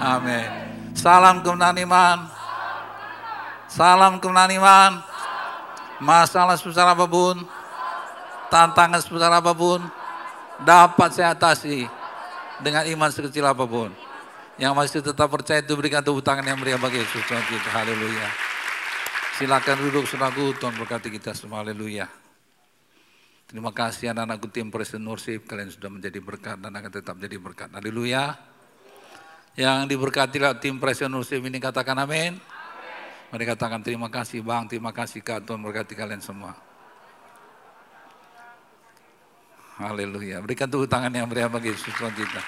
Amin. Salam kemenangan iman. Salam kemenangan iman. Masalah sebesar apa pun, tantangan sebesar apa pun, dapat saya atasi dengan iman sekecil apa pun. Yang masih tetap percaya itu berikan tepuk tangan yang meriah bagi Yesus Tuhan kita. Haleluya. Silakan duduk saudaraku, Tuhan berkati kita semua. Haleluya. Terima kasih anak-anakku tim Presiden Worship, kalian sudah menjadi berkat dan akan tetap jadi berkat. Haleluya. Yang diberkati tim Presiden ini katakan amin. Mari katakan terima kasih Bang, terima kasih Kak, Tuhan berkati kalian semua. Haleluya. Berikan tepuk tangan yang meriah bagi Yesus Tuhan kita.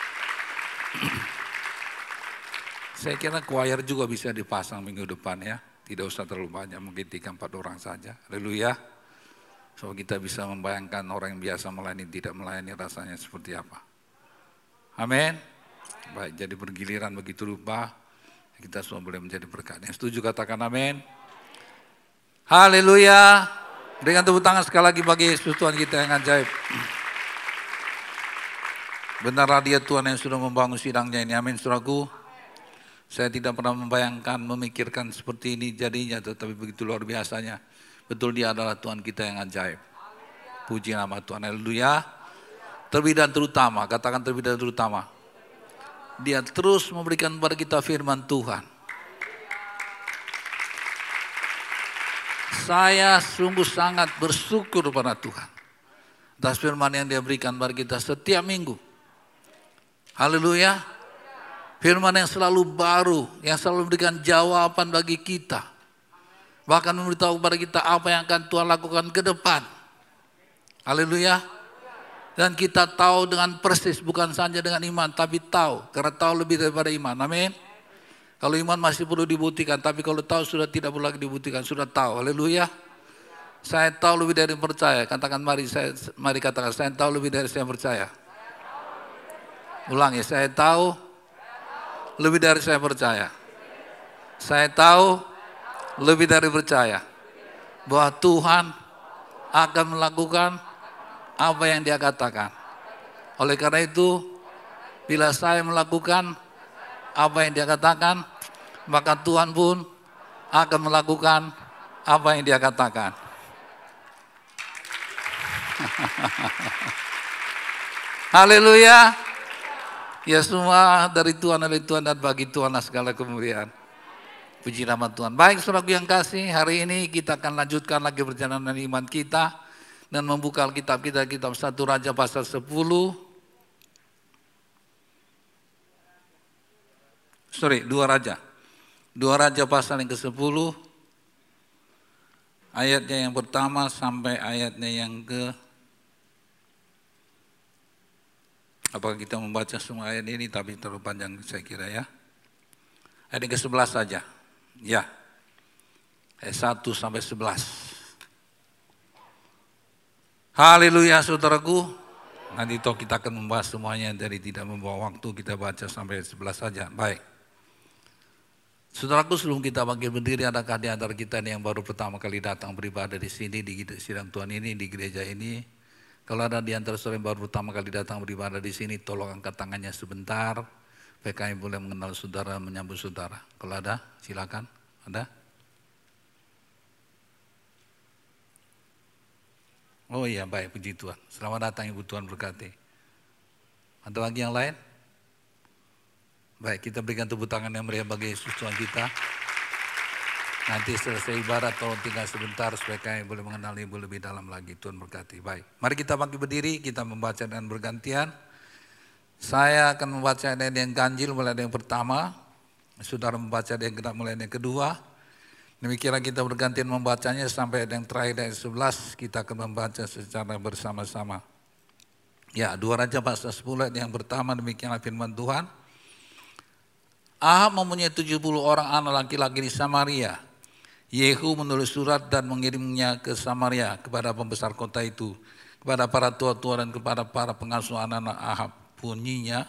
Saya kira choir juga bisa dipasang minggu depan ya. Tidak usah terlalu banyak, mungkin tiga empat orang saja. Haleluya. So kita bisa membayangkan orang yang biasa melayani tidak melayani rasanya seperti apa. Amin. Baik, jadi bergiliran begitu rupa kita semua boleh menjadi berkat. Yang setuju katakan amin. Haleluya. Dengan tepuk tangan sekali lagi bagi Yesus Tuhan kita yang ajaib. Benarlah dia Tuhan yang sudah membangun sidangnya ini. Amin suraku. Saya tidak pernah membayangkan, memikirkan seperti ini jadinya, tetapi begitu luar biasanya. Betul dia adalah Tuhan kita yang ajaib. Puji nama Tuhan. Haleluya. Terlebih dan terutama, katakan terlebih dan terutama dia terus memberikan kepada kita firman Tuhan. Saya sungguh sangat bersyukur kepada Tuhan. Atas firman yang dia berikan kepada kita setiap minggu. Haleluya. Firman yang selalu baru, yang selalu memberikan jawaban bagi kita. Bahkan memberitahu kepada kita apa yang akan Tuhan lakukan ke depan. Haleluya. Dan kita tahu dengan persis bukan saja dengan iman tapi tahu karena tahu lebih daripada iman. Amin. Kalau iman masih perlu dibuktikan tapi kalau tahu sudah tidak perlu lagi dibuktikan, sudah tahu. Haleluya. Saya tahu lebih dari percaya. Katakan mari saya mari katakan saya tahu lebih dari saya percaya. Ulangi, saya tahu lebih dari saya percaya. Saya tahu lebih dari percaya bahwa Tuhan akan melakukan apa yang dia katakan. Oleh karena itu, bila saya melakukan apa yang dia katakan, maka Tuhan pun akan melakukan apa yang dia katakan. Haleluya. Ya semua dari Tuhan, dari Tuhan dan bagi Tuhan segala kemuliaan. Puji nama Tuhan. Baik saudaraku yang kasih, hari ini kita akan lanjutkan lagi perjalanan iman kita dan membuka Alkitab kita kitab satu Raja pasal 10 sorry dua Raja. Dua Raja pasal yang ke-10 ayatnya yang pertama sampai ayatnya yang ke apakah kita membaca semua ayat ini? Tapi terlalu panjang saya kira ya. Ayat yang ke-11 saja. Ya. Ayat 1 sampai 11 Haleluya saudaraku. Nanti toh kita akan membahas semuanya dari tidak membawa waktu kita baca sampai sebelas saja. Baik. Saudaraku sebelum kita panggil berdiri adakah di antara kita yang baru pertama kali datang beribadah di sini di sidang Tuhan ini di gereja ini. Kalau ada di antara saudara yang baru pertama kali datang beribadah di sini tolong angkat tangannya sebentar. PKI boleh mengenal saudara menyambut saudara. Kalau ada silakan. Ada? Oh iya baik puji Tuhan. Selamat datang Ibu Tuhan berkati. Ada lagi yang lain? Baik kita berikan tepuk tangan yang meriah bagi Yesus Tuhan kita. Nanti selesai ibarat tolong tinggal sebentar supaya kami boleh mengenal Ibu lebih dalam lagi. Tuhan berkati. Baik. Mari kita bangkit berdiri, kita membaca dan bergantian. Saya akan membaca ayat yang ganjil mulai yang pertama. Saudara membaca yang genap mulai yang kedua. Demikianlah kita bergantian membacanya sampai yang terakhir dari 11 kita akan membaca secara bersama-sama. Ya, dua Raja pasal 10 yang pertama demikianlah firman Tuhan. Ahab mempunyai 70 orang anak laki-laki di Samaria. Yehu menulis surat dan mengirimnya ke Samaria kepada pembesar kota itu, kepada para tua-tua dan kepada para pengasuh anak-anak Ahab. Bunyinya,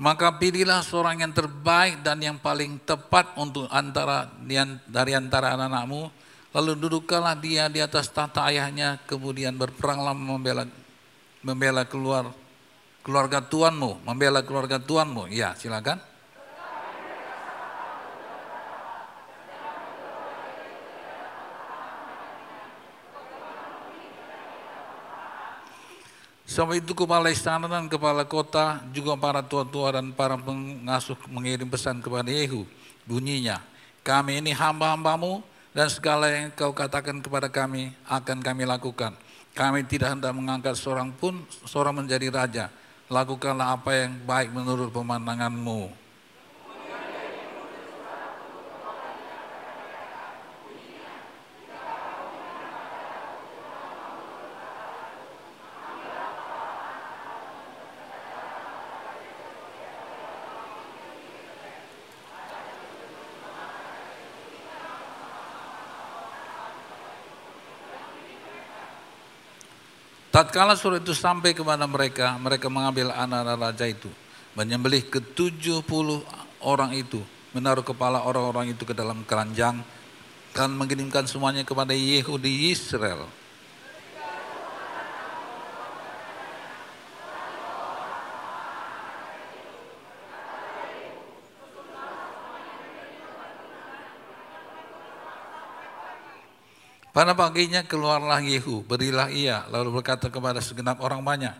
Maka pilihlah seorang yang terbaik dan yang paling tepat untuk antara dari antara anak-anakmu. Lalu dudukkanlah dia di atas tahta ayahnya, kemudian berperanglah membela membela keluar keluarga tuanmu, membela keluarga tuanmu. Ya, silakan. Sebab itu kepala istana dan kepala kota, juga para tua-tua dan para pengasuh mengirim pesan kepada Yehu. Bunyinya, kami ini hamba-hambamu dan segala yang kau katakan kepada kami akan kami lakukan. Kami tidak hendak mengangkat seorang pun, seorang menjadi raja. Lakukanlah apa yang baik menurut pemandanganmu. Tatkala surat itu sampai kepada mereka, mereka mengambil anak-anak raja itu, menyembelih ke tujuh puluh orang itu, menaruh kepala orang-orang itu ke dalam keranjang, dan mengirimkan semuanya kepada Yehudi Israel. Pada paginya keluarlah Yehu, berilah ia, lalu berkata kepada segenap orang banyak,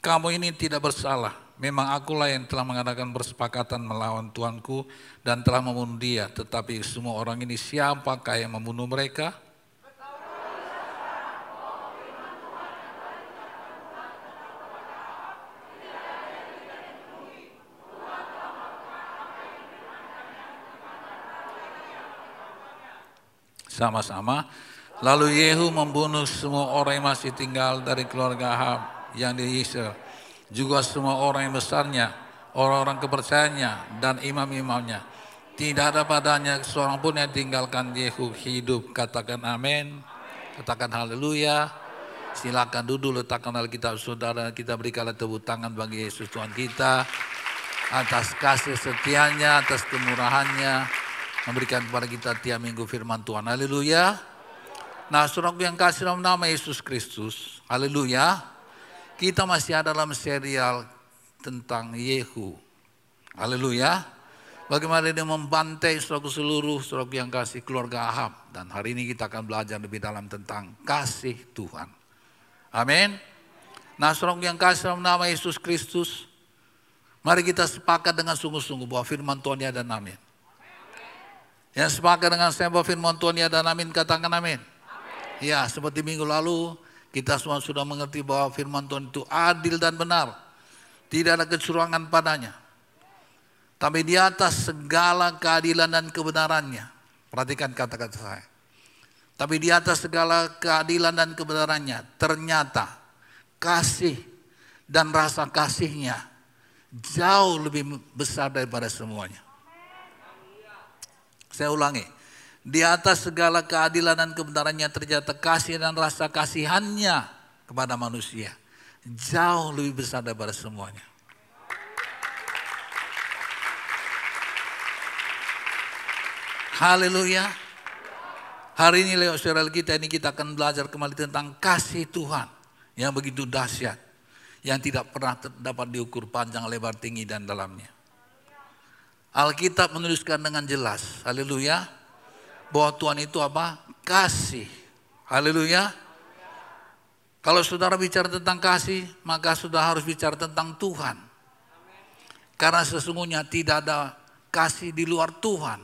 kamu ini tidak bersalah, memang akulah yang telah mengadakan persepakatan melawan tuanku dan telah membunuh dia, tetapi semua orang ini siapakah yang membunuh mereka? Sama-sama Lalu Yehu membunuh semua orang yang masih tinggal dari keluarga Ahab yang di Israel. Juga semua orang yang besarnya, orang-orang kepercayaannya, dan imam-imamnya. Tidak ada padanya seorang pun yang tinggalkan Yehu hidup. Katakan amin. Katakan haleluya. Silakan duduk letakkan Alkitab saudara. Kita berikanlah tepuk tangan bagi Yesus Tuhan kita. Atas kasih setianya, atas kemurahannya. Memberikan kepada kita tiap minggu firman Tuhan. Haleluya. Nah, yang kasih dalam nama Yesus Kristus, haleluya. Kita masih ada dalam serial tentang Yehu. Haleluya. Bagaimana dia membantai saudaraku seluruh saudaraku yang kasih keluarga Ahab. Dan hari ini kita akan belajar lebih dalam tentang kasih Tuhan. Amin. Nah saudaraku yang kasih dalam nama Yesus Kristus. Mari kita sepakat dengan sungguh-sungguh bahwa firman Tuhan ya dan amin. Yang sepakat dengan saya bahwa firman Tuhan ya dan amin, katakan amin. Ya, seperti minggu lalu kita semua sudah mengerti bahwa firman Tuhan itu adil dan benar. Tidak ada kecurangan padanya. Tapi di atas segala keadilan dan kebenarannya. Perhatikan kata-kata saya. Tapi di atas segala keadilan dan kebenarannya, ternyata kasih dan rasa kasihnya jauh lebih besar daripada semuanya. Saya ulangi, di atas segala keadilan dan kebenarannya ternyata kasih dan rasa kasihannya kepada manusia. Jauh lebih besar daripada semuanya. Haleluya. Hari ini lewat serial kita ini kita akan belajar kembali tentang kasih Tuhan yang begitu dahsyat. Yang tidak pernah dapat diukur panjang, lebar, tinggi, dan dalamnya. Alkitab menuliskan dengan jelas. Haleluya bahwa Tuhan itu apa? Kasih. Haleluya. Kalau saudara bicara tentang kasih, maka sudah harus bicara tentang Tuhan. Karena sesungguhnya tidak ada kasih di luar Tuhan.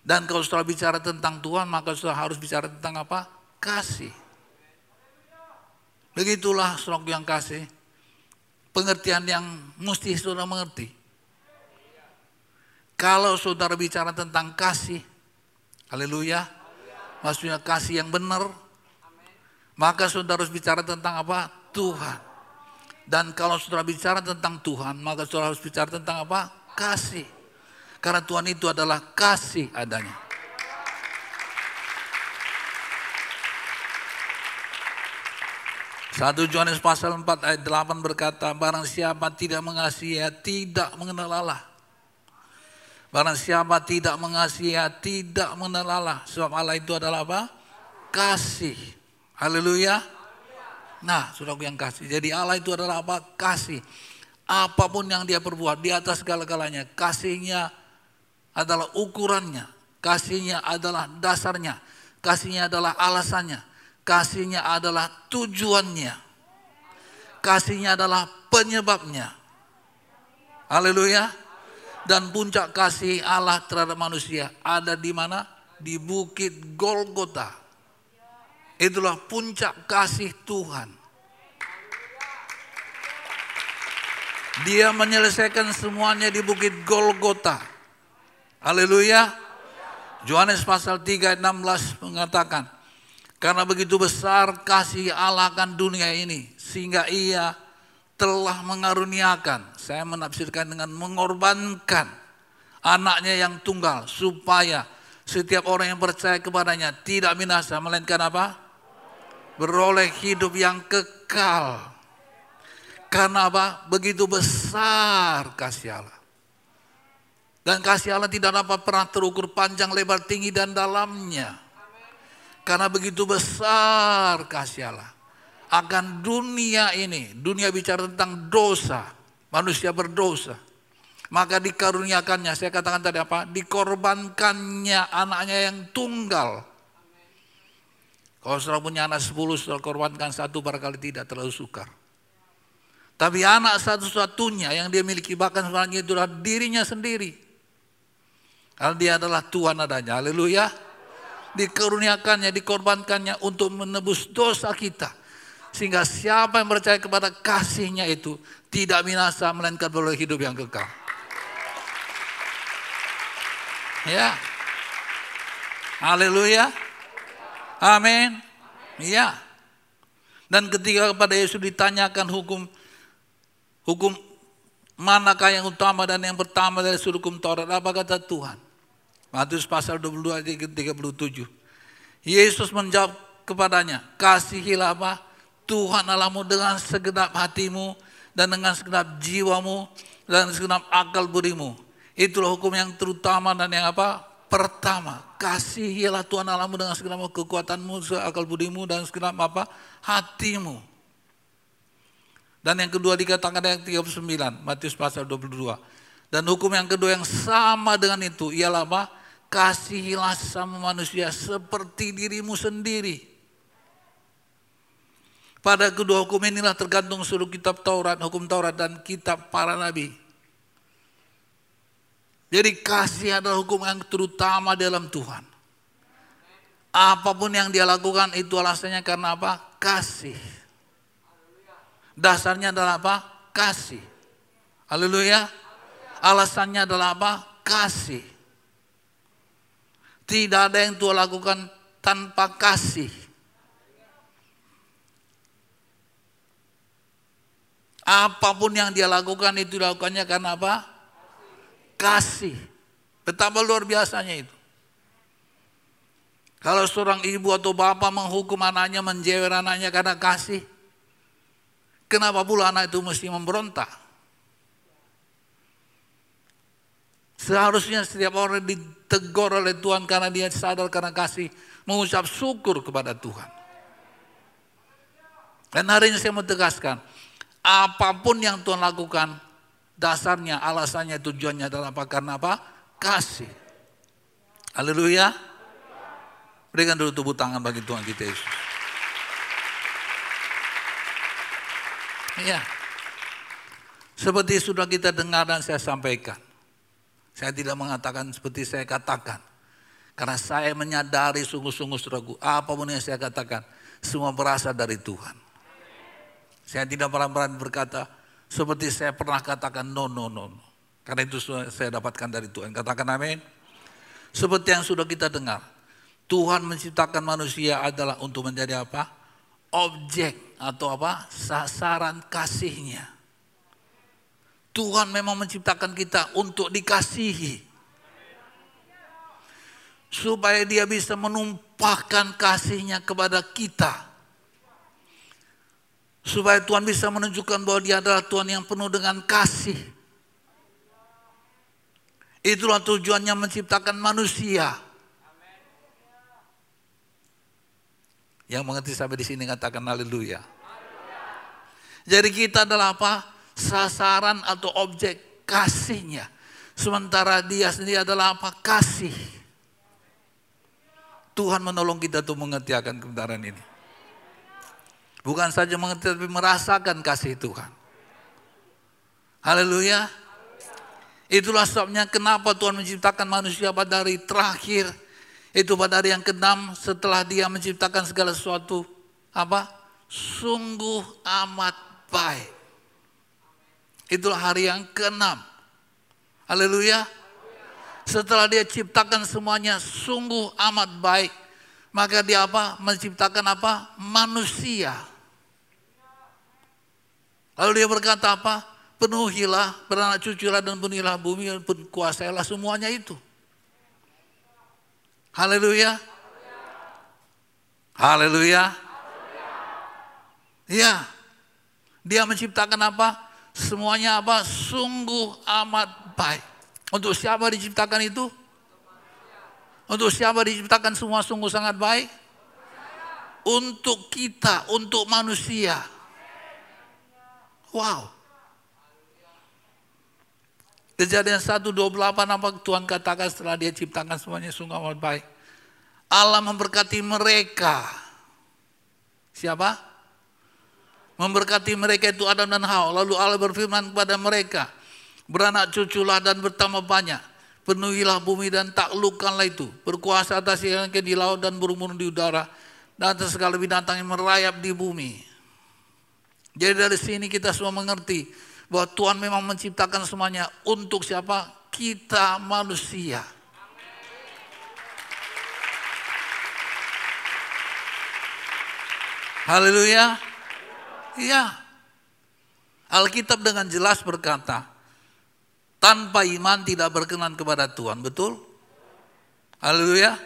Dan kalau saudara bicara tentang Tuhan, maka saudara harus bicara tentang apa? Kasih. Begitulah saudara yang kasih. Pengertian yang mesti saudara mengerti. Kalau saudara bicara tentang kasih, Haleluya. Maksudnya kasih yang benar. Maka saudara harus bicara tentang apa? Tuhan. Dan kalau saudara bicara tentang Tuhan, maka saudara harus bicara tentang apa? Kasih. Karena Tuhan itu adalah kasih adanya. 1 Yohanes pasal 4 ayat 8 berkata, barang siapa tidak mengasihi, tidak mengenal Allah. Barang siapa tidak mengasihi, tidak mengenal Allah. Sebab Allah itu adalah apa? Kasih. Haleluya. Nah, saudaraku yang kasih. Jadi Allah itu adalah apa? Kasih. Apa pun yang dia perbuat di atas segala-galanya, kasihnya adalah ukurannya, kasihnya adalah dasarnya, kasihnya adalah alasannya, kasihnya adalah tujuannya, kasihnya adalah penyebabnya. Haleluya. Dan puncak kasih Allah terhadap manusia ada di mana? Di bukit Golgota. Itulah puncak kasih Tuhan. Dia menyelesaikan semuanya di bukit Golgota. Haleluya. Yohanes pasal 3 ayat 16 mengatakan, karena begitu besar kasih Allah akan dunia ini, sehingga ia telah mengaruniakan, saya menafsirkan dengan mengorbankan anaknya yang tunggal, supaya setiap orang yang percaya kepadanya tidak binasa, melainkan apa? Beroleh hidup yang kekal. Karena apa? Begitu besar kasih Allah. Dan kasih Allah tidak dapat pernah terukur panjang, lebar, tinggi, dan dalamnya. Karena begitu besar kasih Allah. Akan dunia ini, dunia bicara tentang dosa, manusia berdosa. Maka dikaruniakannya, saya katakan tadi apa? Dikorbankannya anaknya yang tunggal. Kalau saudara punya anak sepuluh, saudara korbankan satu barangkali tidak terlalu sukar. Tapi anak satu-satunya yang dia miliki bahkan sebenarnya itu adalah dirinya sendiri. Karena dia adalah Tuhan adanya. Haleluya. Dikaruniakannya, dikorbankannya untuk menebus dosa kita. Sehingga siapa yang percaya kepada kasihnya itu tidak binasa melainkan boleh hidup yang kekal. Ya. Haleluya. Amin. Iya. Dan ketika kepada Yesus ditanyakan hukum Hukum manakah yang utama dan yang pertama dari seluruh hukum Taurat? Apa kata Tuhan? Matius pasal 22 ayat 37. Yesus menjawab kepadanya, kasihilah apa? Tuhan Allahmu dengan segenap hatimu dan dengan segenap jiwamu dan segenap akal budimu. Itulah hukum yang terutama dan yang apa? Pertama, kasihilah Tuhan Allahmu dengan segenap kekuatanmu, akal budimu dan segenap apa? Hatimu. Dan yang kedua dikatakan ayat 39, Matius pasal 22. Dan hukum yang kedua yang sama dengan itu ialah apa? Kasihilah sama manusia seperti dirimu sendiri. Pada kedua hukum inilah tergantung seluruh kitab Taurat, hukum Taurat dan kitab para nabi. Jadi kasih adalah hukum yang terutama dalam Tuhan. Apa pun yang dia lakukan itu alasannya karena apa? Kasih. Dasarnya adalah apa? Kasih. Haleluya. Alasannya adalah apa? Kasih. Tidak ada yang Tuhan lakukan tanpa kasih. Apa pun yang dia lakukan itu dilakukannya karena apa? Kasih. Betapa luar biasanya itu. Kalau seorang ibu atau bapak menghukum anaknya, menjewer anaknya karena kasih, Kenapa pula anak itu mesti memberontak? Seharusnya setiap orang ditegur oleh Tuhan karena dia sadar karena kasih mengucap syukur kepada Tuhan. Dan hari ini saya mau tegaskan, apa pun yang Tuhan lakukan, dasarnya, alasannya, tujuannya adalah apa? Karena apa? Kasih. Haleluya. Berikan dulu tubuh tangan bagi Tuhan kita Yesus. Iya. Seperti sudah kita dengar dan saya sampaikan. Saya tidak mengatakan seperti saya katakan. Karena saya menyadari sungguh-sungguh suraku, apa pun yang saya katakan, semua berasal dari Tuhan. Saya tidak pernah berkata, seperti saya pernah katakan, no, no, no, no. Karena itu saya dapatkan dari Tuhan. Katakan amin. Seperti yang sudah kita dengar, Tuhan menciptakan manusia adalah untuk menjadi apa? Objek atau apa? Sasaran kasihnya. Tuhan memang menciptakan kita untuk dikasihi. Supaya dia bisa menumpahkan kasihnya kepada kita. Supaya Tuhan bisa menunjukkan bahwa dia adalah Tuhan yang penuh dengan kasih. Itulah tujuannya menciptakan manusia. Yang mengerti sampai di sini katakan haleluya. Jadi kita adalah apa? Sasaran atau objek kasihnya. Sementara dia sendiri adalah apa? Kasih. Tuhan menolong kita untuk mengerti akan kebenaran ini. Bukan saja mengerti tapi merasakan kasih Tuhan. Haleluya. Itulah sebabnya kenapa Tuhan menciptakan manusia pada hari terakhir itu pada hari yang keenam setelah dia menciptakan segala sesuatu apa? Sungguh amat baik. Itulah hari yang keenam. Haleluya. Setelah dia ciptakan semuanya sungguh amat baik, maka dia apa? Menciptakan apa? Manusia. Lalu dia berkata apa? Penuhilah, beranak cuculah dan penuhilah bumi, kuasailah semuanya itu. Haleluya. Haleluya. Ya. Dia menciptakan apa? Semuanya apa? Sungguh amat baik. Untuk siapa diciptakan itu? Untuk siapa diciptakan semua sungguh sangat baik? Untuk kita, untuk manusia. Wow. Kejadian 1.28 apa Tuhan katakan setelah dia ciptakan semuanya sungguh amat baik. Allah memberkati mereka. Siapa? Memberkati mereka itu Adam dan Hawa. Lalu Allah berfirman kepada mereka. Beranak cuculah dan bertambah banyak. Penuhilah bumi dan taklukkanlah itu. Berkuasa atas yang di laut dan burung di udara. Dan atas segala binatang yang merayap di bumi. Jadi dari sini kita semua mengerti bahwa Tuhan memang menciptakan semuanya untuk siapa? Kita manusia. Haleluya. Iya. Alkitab dengan jelas berkata, tanpa iman tidak berkenan kepada Tuhan, betul? Haleluya.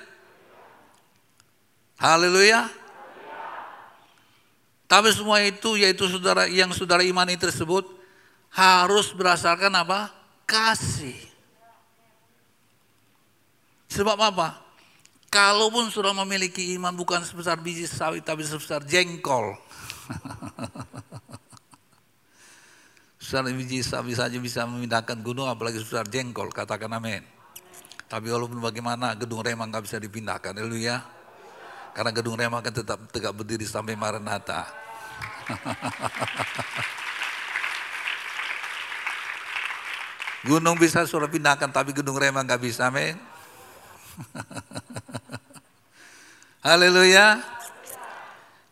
Haleluya. Tapi semua itu yaitu saudara yang saudara imani tersebut harus berdasarkan apa? Kasih. Sebab apa? Kalaupun sudah memiliki iman bukan sebesar biji sawit tapi sebesar jengkol. sebesar biji sawit saja bisa memindahkan gunung apalagi sebesar jengkol. Katakan amin. Tapi walaupun bagaimana gedung Remang nggak bisa dipindahkan. ya. Karena gedung Remang akan tetap tegak berdiri sampai Maranatha. Gunung bisa suruh pindahkan tapi gunung Remang nggak bisa, men. Haleluya.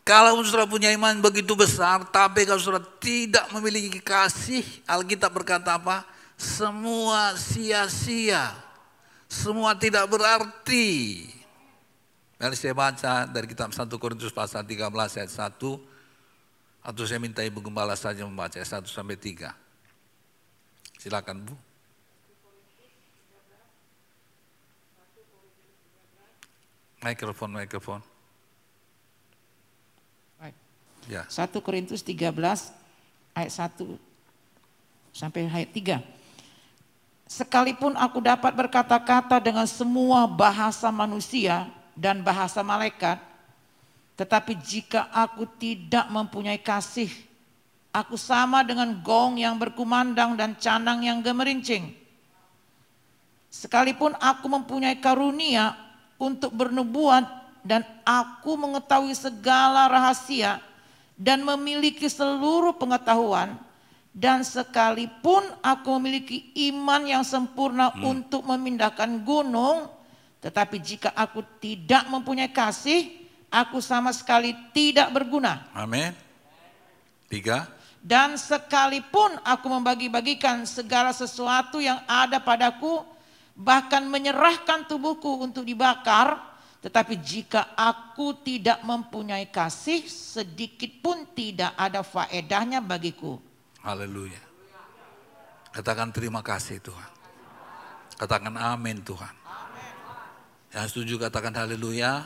Kalau saudara punya iman begitu besar, tapi kalau saudara tidak memiliki kasih, Alkitab berkata apa? Semua sia-sia. Semua tidak berarti. Mari saya baca dari kitab 1 Korintus pasal 13 ayat 1. Atau saya minta Ibu Gembala saja membaca ayat 1 sampai 3. Silakan Bu. Mikrofon, mikrofon. Baik. Ya. 1 Korintus 13 ayat 1 sampai ayat 3. Sekalipun aku dapat berkata-kata dengan semua bahasa manusia dan bahasa malaikat, tetapi jika aku tidak mempunyai kasih, Aku sama dengan gong yang berkumandang dan canang yang gemerincing. Sekalipun aku mempunyai karunia untuk bernubuat dan aku mengetahui segala rahasia dan memiliki seluruh pengetahuan dan sekalipun aku memiliki iman yang sempurna hmm. untuk memindahkan gunung tetapi jika aku tidak mempunyai kasih aku sama sekali tidak berguna. Amin. Tiga. Dan sekalipun aku membagi-bagikan segala sesuatu yang ada padaku, bahkan menyerahkan tubuhku untuk dibakar, tetapi jika aku tidak mempunyai kasih, sedikit pun tidak ada faedahnya bagiku. Haleluya. Katakan terima kasih Tuhan. Katakan amin Tuhan. Yang setuju katakan haleluya.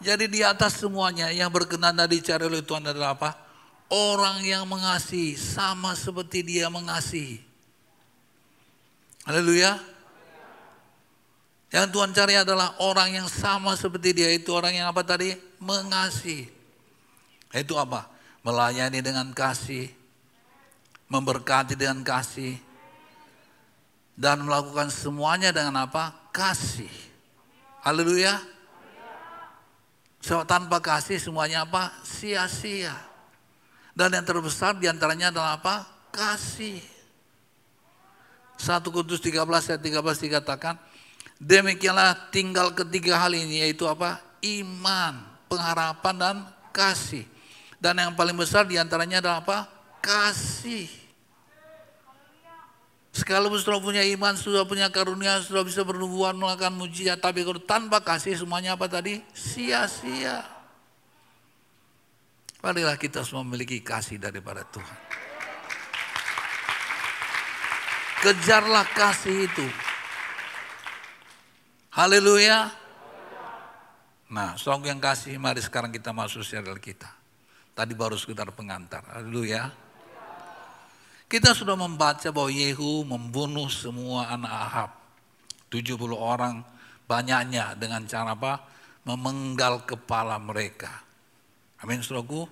Jadi di atas semuanya yang berkenan dan dicari oleh Tuhan adalah apa? orang yang mengasihi sama seperti dia mengasihi. Haleluya. Yang Tuhan cari adalah orang yang sama seperti dia. Itu orang yang apa tadi? Mengasihi. Itu apa? Melayani dengan kasih. Memberkati dengan kasih. Dan melakukan semuanya dengan apa? Kasih. Haleluya. So, tanpa kasih semuanya apa? Sia-sia. Dan yang terbesar di antaranya adalah apa? Kasih. 1 Kudus 13 ayat 13 dikatakan, Demikianlah tinggal ketiga hal ini yaitu apa? Iman, pengharapan dan kasih. Dan yang paling besar di antaranya adalah apa? Kasih. Sekalipun sudah punya iman, sudah punya karunia, sudah bisa bernubuat, melakukan mujizat, tapi kalau tanpa kasih semuanya apa tadi? Sia-sia. Marilah kita semua memiliki kasih daripada Tuhan. Kejarlah kasih itu. Haleluya. Nah, song yang kasih, mari sekarang kita masuk serial kita. Tadi baru sekitar pengantar. Haleluya. Kita sudah membaca bahwa Yehu membunuh semua anak Ahab. 70 orang banyaknya dengan cara apa? Memenggal kepala mereka. Amin saudaraku.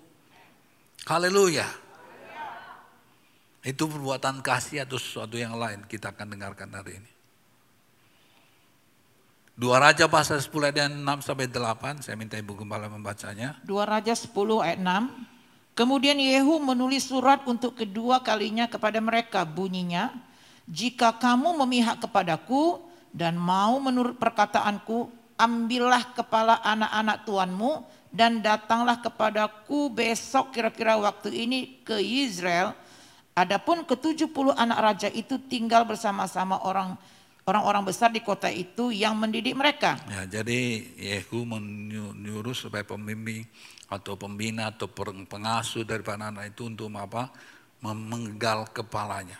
Haleluya. Itu perbuatan kasih atau sesuatu yang lain kita akan dengarkan hari ini. Dua Raja pasal 10 ayat 6 sampai 8, saya minta Ibu Gembala membacanya. Dua Raja 10 ayat 6. Kemudian Yehu menulis surat untuk kedua kalinya kepada mereka bunyinya, jika kamu memihak kepadaku dan mau menurut perkataanku, ambillah kepala anak-anak tuanmu dan datanglah kepadaku besok kira-kira waktu ini ke Israel. Adapun ke-70 anak raja itu tinggal bersama-sama orang orang-orang besar di kota itu yang mendidik mereka. Ya, jadi Yehu menyuruh supaya pembimbing atau pembina atau pengasuh dari anak-anak itu untuk apa? Memenggal kepalanya.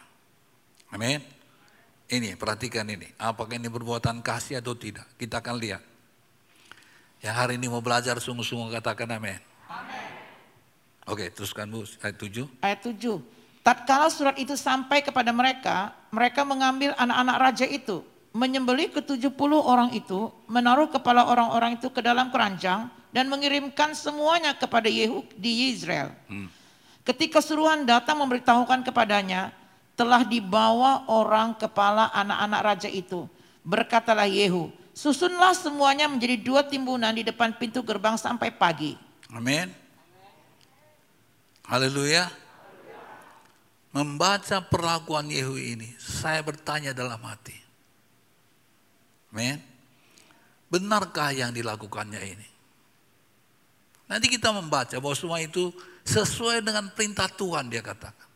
Amin. Ini perhatikan ini, apakah ini perbuatan kasih atau tidak? Kita akan lihat. Yang hari ini mau belajar sungguh-sungguh katakan amin. Amin. Oke, teruskan Bu ayat 7. Ayat 7. Tatkala surat itu sampai kepada mereka, mereka mengambil anak-anak raja itu, menyembelih ke 70 orang itu, menaruh kepala orang-orang itu ke dalam keranjang dan mengirimkan semuanya kepada Yehu di Israel. Hmm. Ketika suruhan datang memberitahukan kepadanya, telah dibawa orang kepala anak-anak raja itu. Berkatalah Yehu, susunlah semuanya menjadi dua timbunan di depan pintu gerbang sampai pagi. Amin. Haleluya membaca perlakuan Yehu ini, saya bertanya dalam hati. Men, benarkah yang dilakukannya ini? Nanti kita membaca bahwa semua itu sesuai dengan perintah Tuhan dia katakan.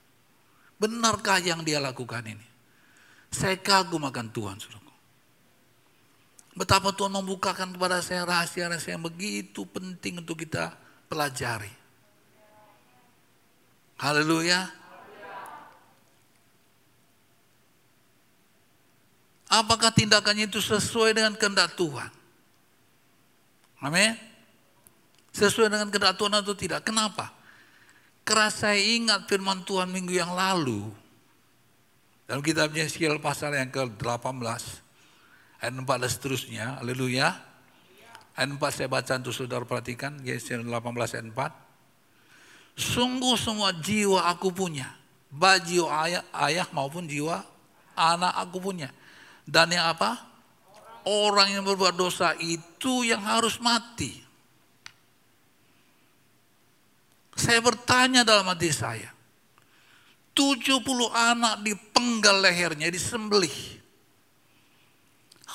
Benarkah yang dia lakukan ini? Saya kagum akan Tuhan, suruhku. Betapa Tuhan membukakan kepada saya rahasia-rahasia yang begitu penting untuk kita pelajari. Haleluya. Apakah tindakannya itu sesuai dengan kehendak Tuhan? Amin. Sesuai dengan kehendak Tuhan atau tidak? Kenapa? Karena saya ingat firman Tuhan minggu yang lalu. Dalam kitab Yeskiel pasal yang ke-18. Ayat 4 dan seterusnya. Haleluya. Ayat 4 saya baca untuk saudara perhatikan. Yeskiel 18 ayat 4. Sungguh semua jiwa aku punya. Baik ayah, ayah maupun jiwa anak aku punya dan yang apa? Orang yang berbuat dosa itu yang harus mati. Saya bertanya dalam hati saya. 70 anak dipenggal lehernya, disembelih.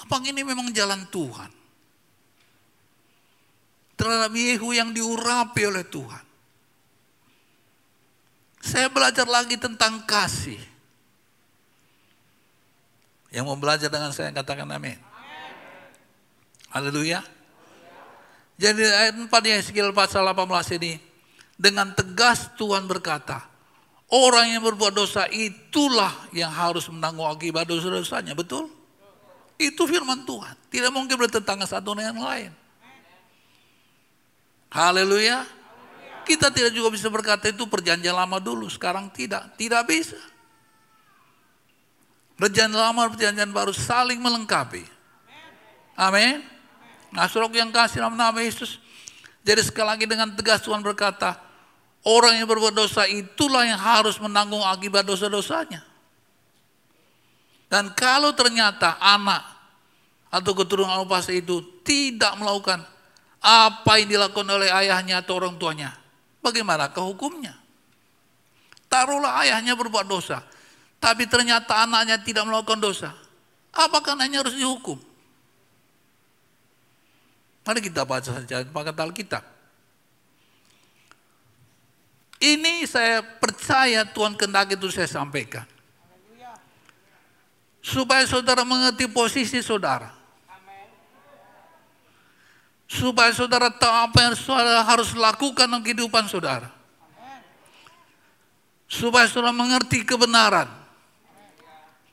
Apa ini memang jalan Tuhan? Terhadap Yehu yang diurapi oleh Tuhan. Saya belajar lagi tentang kasih. Yang mau belajar dengan saya katakan amin. Haleluya. Jadi ayat 4 Yeskiel pasal 18 ini. Dengan tegas Tuhan berkata. Orang yang berbuat dosa itulah yang harus menanggung akibat dosa-dosanya. Betul? Itu firman Tuhan. Tidak mungkin bertentangan satu dengan yang lain. Haleluya. Kita tidak juga bisa berkata itu perjanjian lama dulu, sekarang tidak. Tidak bisa. Perjanjian lama, perjanjian baru saling melengkapi. Amin. Nah, suruh yang kasih nama Yesus. Jadi sekali lagi dengan tegas Tuhan berkata, orang yang berbuat dosa itulah yang harus menanggung akibat dosa-dosanya. Dan kalau ternyata anak atau keturunan Allah itu tidak melakukan apa yang dilakukan oleh ayahnya atau orang tuanya, bagaimana kehukumnya? Taruhlah ayahnya berbuat dosa, tapi ternyata anaknya tidak melakukan dosa. Apakah anaknya harus dihukum? Mari kita baca saja pakai Alkitab. Ini saya percaya Tuhan kendak itu saya sampaikan. Supaya saudara mengerti posisi saudara. Supaya saudara tahu apa yang saudara harus lakukan dalam kehidupan saudara. Supaya saudara mengerti kebenaran.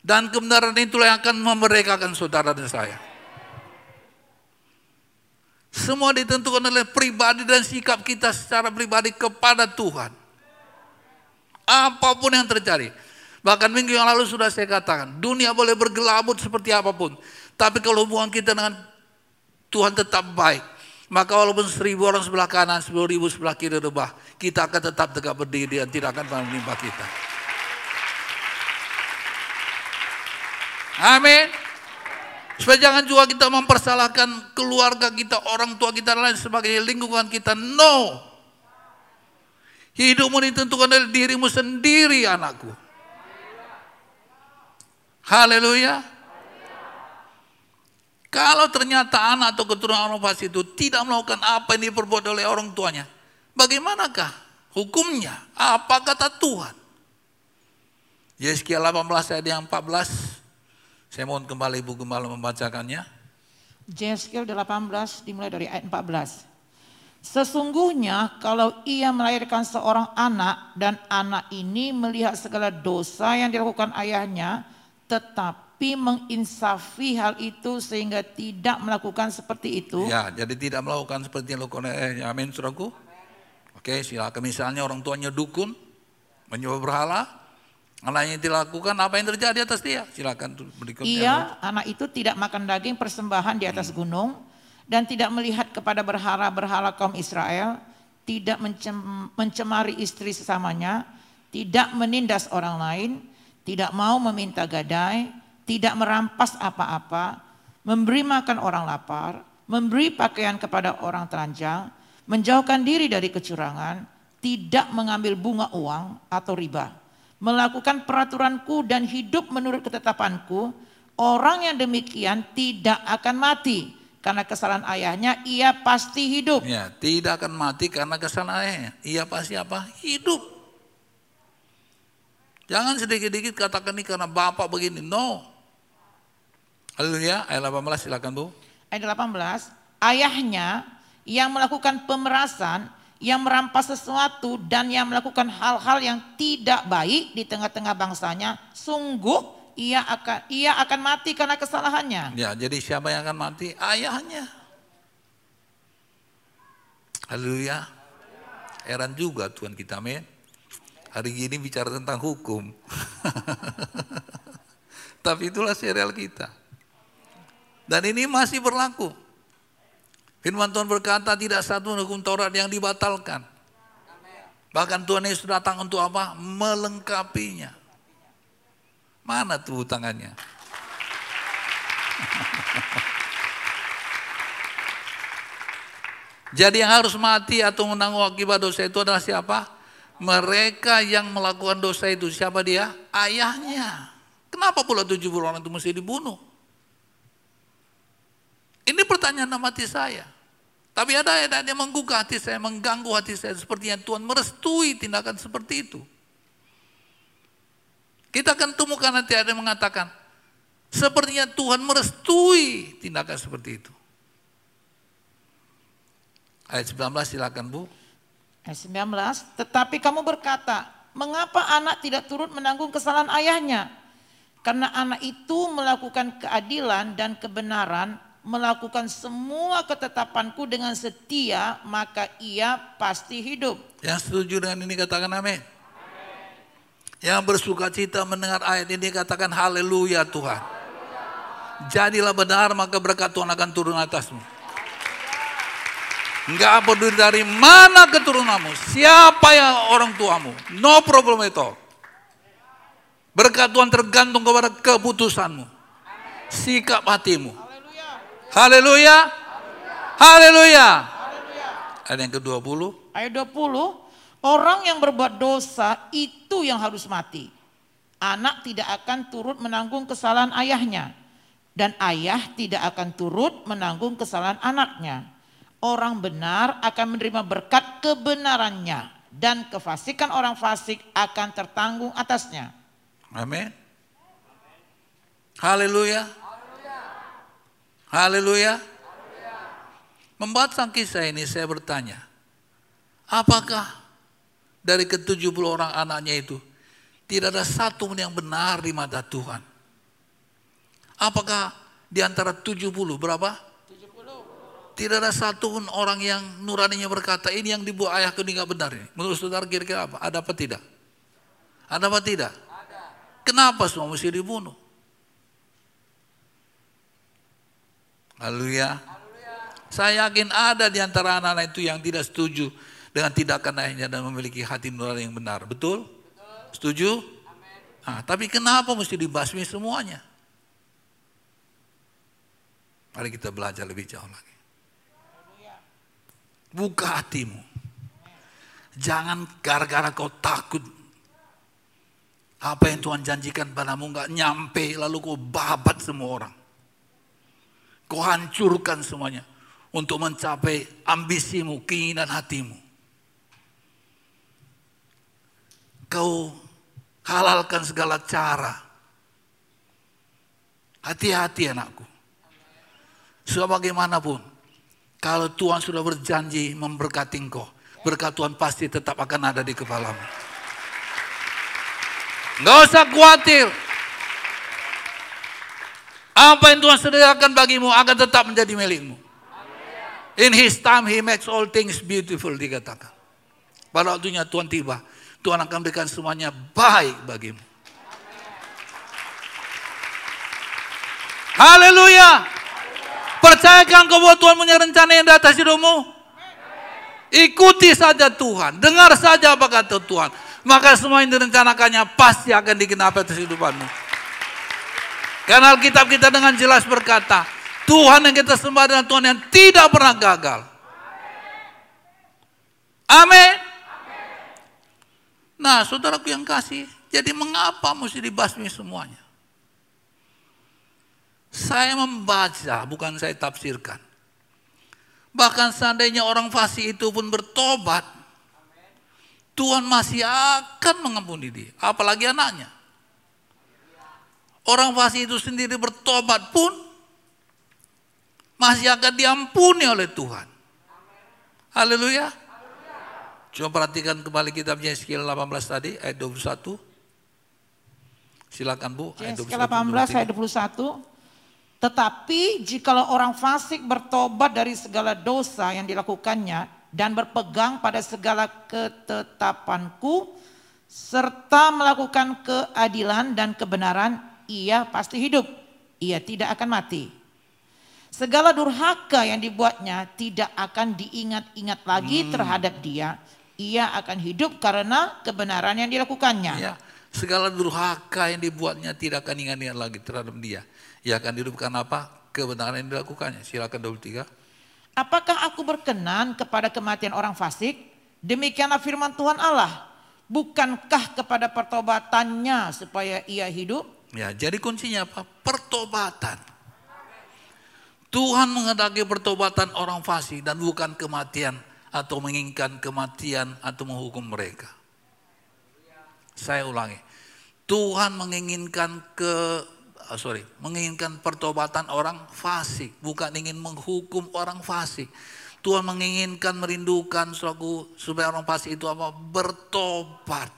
Dan kebenaran itulah yang akan memerdekakan saudara dan saya. Semua ditentukan oleh pribadi dan sikap kita secara pribadi kepada Tuhan. Apa pun yang terjadi. Bahkan minggu yang lalu sudah saya katakan, dunia boleh bergelabut seperti apa pun. Tapi kalau hubungan kita dengan Tuhan tetap baik, maka walaupun seribu orang sebelah kanan, sepuluh ribu sebelah kiri rebah, kita akan tetap tegak berdiri dan tidak akan menimpa kita. Amin. Supaya jangan juga kita mempersalahkan keluarga kita, orang tua kita, dan lain sebagai lingkungan kita. No. Hidupmu ditentukan dari dirimu sendiri anakku. Haleluya. Kalau ternyata anak atau keturunan orang fasik itu tidak melakukan apa yang diperbuat oleh orang tuanya, bagaimanakah hukumnya? Apa kata Tuhan? Yeskiel 18 ayat yang 14. Saya mohon kembali Ibu Gembala membacakannya. Jeskiel 18 dimulai dari ayat 14. Sesungguhnya kalau ia melahirkan seorang anak dan anak ini melihat segala dosa yang dilakukan ayahnya tetapi menginsafi hal itu sehingga tidak melakukan seperti itu. Ya, jadi tidak melakukan seperti yang dilakukan ayahnya. Amin, saudaraku. Oke, silakan misalnya orang tuanya dukun, menyembah berhala, Anaknya dilakukan apa yang terjadi atas dia? Silakan berikutnya. Iya, anak itu tidak makan daging persembahan di atas hmm. gunung dan tidak melihat kepada berhala-berhala kaum Israel, tidak mencem, mencemari istri sesamanya, tidak menindas orang lain, tidak mau meminta gadai, tidak merampas apa-apa, memberi makan orang lapar, memberi pakaian kepada orang telanjang, menjauhkan diri dari kecurangan, tidak mengambil bunga uang atau riba melakukan peraturanku dan hidup menurut ketetapanku, orang yang demikian tidak akan mati karena kesalahan ayahnya, ia pasti hidup. Ya, tidak akan mati karena kesalahan ayahnya. Ia pasti apa? Hidup. Jangan sedikit-sedikit katakan ini karena bapak begini. No. Haleluya. Ayat 18 silakan Bu. Ayat 18. Ayahnya yang melakukan pemerasan yang merampas sesuatu dan yang melakukan hal-hal yang tidak baik di tengah-tengah bangsanya, sungguh ia akan ia akan mati karena kesalahannya. Ya, jadi siapa yang akan mati? Ayahnya. Haleluya. Heran juga Tuhan kita, men. Hari ini bicara tentang hukum. Tapi itulah serial kita. Dan ini masih berlaku. Firman Tuhan berkata tidak satu hukum Taurat yang dibatalkan. Bahkan Tuhan Yesus datang untuk apa? Melengkapinya. Mana tuh tangannya? Jadi yang harus mati atau menanggung akibat dosa itu adalah siapa? Mereka yang melakukan dosa itu siapa dia? Ayahnya. Kenapa pula 70 orang itu mesti dibunuh? Ini pertanyaan mati saya. Tapi ada ayat yang menggugah hati saya, mengganggu hati saya. Sepertinya Tuhan merestui tindakan seperti itu. Kita akan temukan nanti ada yang mengatakan, sepertinya Tuhan merestui tindakan seperti itu. Ayat 19 silakan Bu. Ayat 19, tetapi kamu berkata, mengapa anak tidak turut menanggung kesalahan ayahnya? Karena anak itu melakukan keadilan dan kebenaran melakukan semua ketetapanku dengan setia, maka ia pasti hidup. Yang setuju dengan ini katakan amin. Yang bersuka cita mendengar ayat ini katakan haleluya Tuhan. Jadilah benar maka berkat Tuhan akan turun atasmu. Enggak peduli dari mana keturunanmu, siapa yang orang tuamu, no problem itu. Berkat Tuhan tergantung kepada keputusanmu, sikap hatimu. Haleluya. Haleluya. Ada yang ke-20. Ayat 20, orang yang berbuat dosa itu yang harus mati. Anak tidak akan turut menanggung kesalahan ayahnya. Dan ayah tidak akan turut menanggung kesalahan anaknya orang benar akan menerima berkat kebenarannya dan kefasikan orang fasik akan tertanggung atasnya. Amin. Haleluya. Haleluya. Membaca kisah ini saya bertanya, apakah dari ke-70 orang anaknya itu tidak ada satu pun yang benar di mata Tuhan? Apakah di antara 70 berapa? Tidak ada satu pun orang yang nuraninya berkata ini yang dibuat ayahku ini nggak benar. Menurut saudara kira-kira apa? Ada apa tidak? Ada apa tidak? Ada. Kenapa semua mesti dibunuh? Haleluya. Saya yakin ada di antara anak-anak itu yang tidak setuju dengan tindakan ayahnya dan memiliki hati nurani yang benar. Betul? Betul. Setuju? Amen. Nah, tapi kenapa mesti dibasmi semuanya? Mari kita belajar lebih jauh lagi. Buka hatimu. Jangan gara-gara kau takut. Apa yang Tuhan janjikan padamu nggak nyampe lalu kau babat semua orang. Kau hancurkan semuanya untuk mencapai ambisimu, keinginan hatimu. Kau halalkan segala cara. Hati-hati anakku. Sebab bagaimanapun kalau Tuhan sudah berjanji memberkati engkau, berkat Tuhan pasti tetap akan ada di kepalamu. Gak usah khawatir. Apa yang Tuhan sediakan bagimu akan tetap menjadi milikmu. In His time He makes all things beautiful dikatakan. Pada waktunya Tuhan tiba, Tuhan akan berikan semuanya baik bagimu. Haleluya. Percayakan bahwa Tuhan punya rencana yang di atas hidupmu. Ikuti saja Tuhan. Dengar saja apa kata Tuhan. Maka semua yang direncanakannya pasti akan dikenapi atas hidupanmu. Karena Alkitab kita dengan jelas berkata, Tuhan yang kita sembah adalah Tuhan yang tidak pernah gagal. Amin. Nah, saudaraku yang kasih, jadi mengapa mesti dibasmi semuanya? Saya membaca, bukan saya tafsirkan. Bahkan seandainya orang fasik itu pun bertobat, Tuhan masih akan mengampuni dia, apalagi anaknya. Orang fasik itu sendiri bertobat pun masih akan diampuni oleh Tuhan. Haleluya. Coba perhatikan kembali kitabnya Yeskiel 18 tadi ayat 21. Silakan Bu. Ayat 18 ayat 21. Tetapi jikalau orang fasik bertobat dari segala dosa yang dilakukannya dan berpegang pada segala ketetapanku serta melakukan keadilan dan kebenaran, ia pasti hidup. Ia tidak akan mati. Segala durhaka yang dibuatnya tidak akan diingat-ingat lagi hmm. terhadap dia. Ia akan hidup karena kebenaran yang dilakukannya. Ya, segala durhaka yang dibuatnya tidak akan ingat-ingat lagi terhadap dia ia akan dihidupkan apa? Kebenaran yang dilakukannya. Silakan 23. Apakah aku berkenan kepada kematian orang fasik? Demikianlah firman Tuhan Allah. Bukankah kepada pertobatannya supaya ia hidup? Ya, jadi kuncinya apa? Pertobatan. Tuhan menghendaki pertobatan orang fasik dan bukan kematian atau menginginkan kematian atau menghukum mereka. Saya ulangi. Tuhan menginginkan ke oh sorry, menginginkan pertobatan orang fasik, bukan ingin menghukum orang fasik. Tuhan menginginkan merindukan suatu supaya orang fasik itu apa? Bertobat.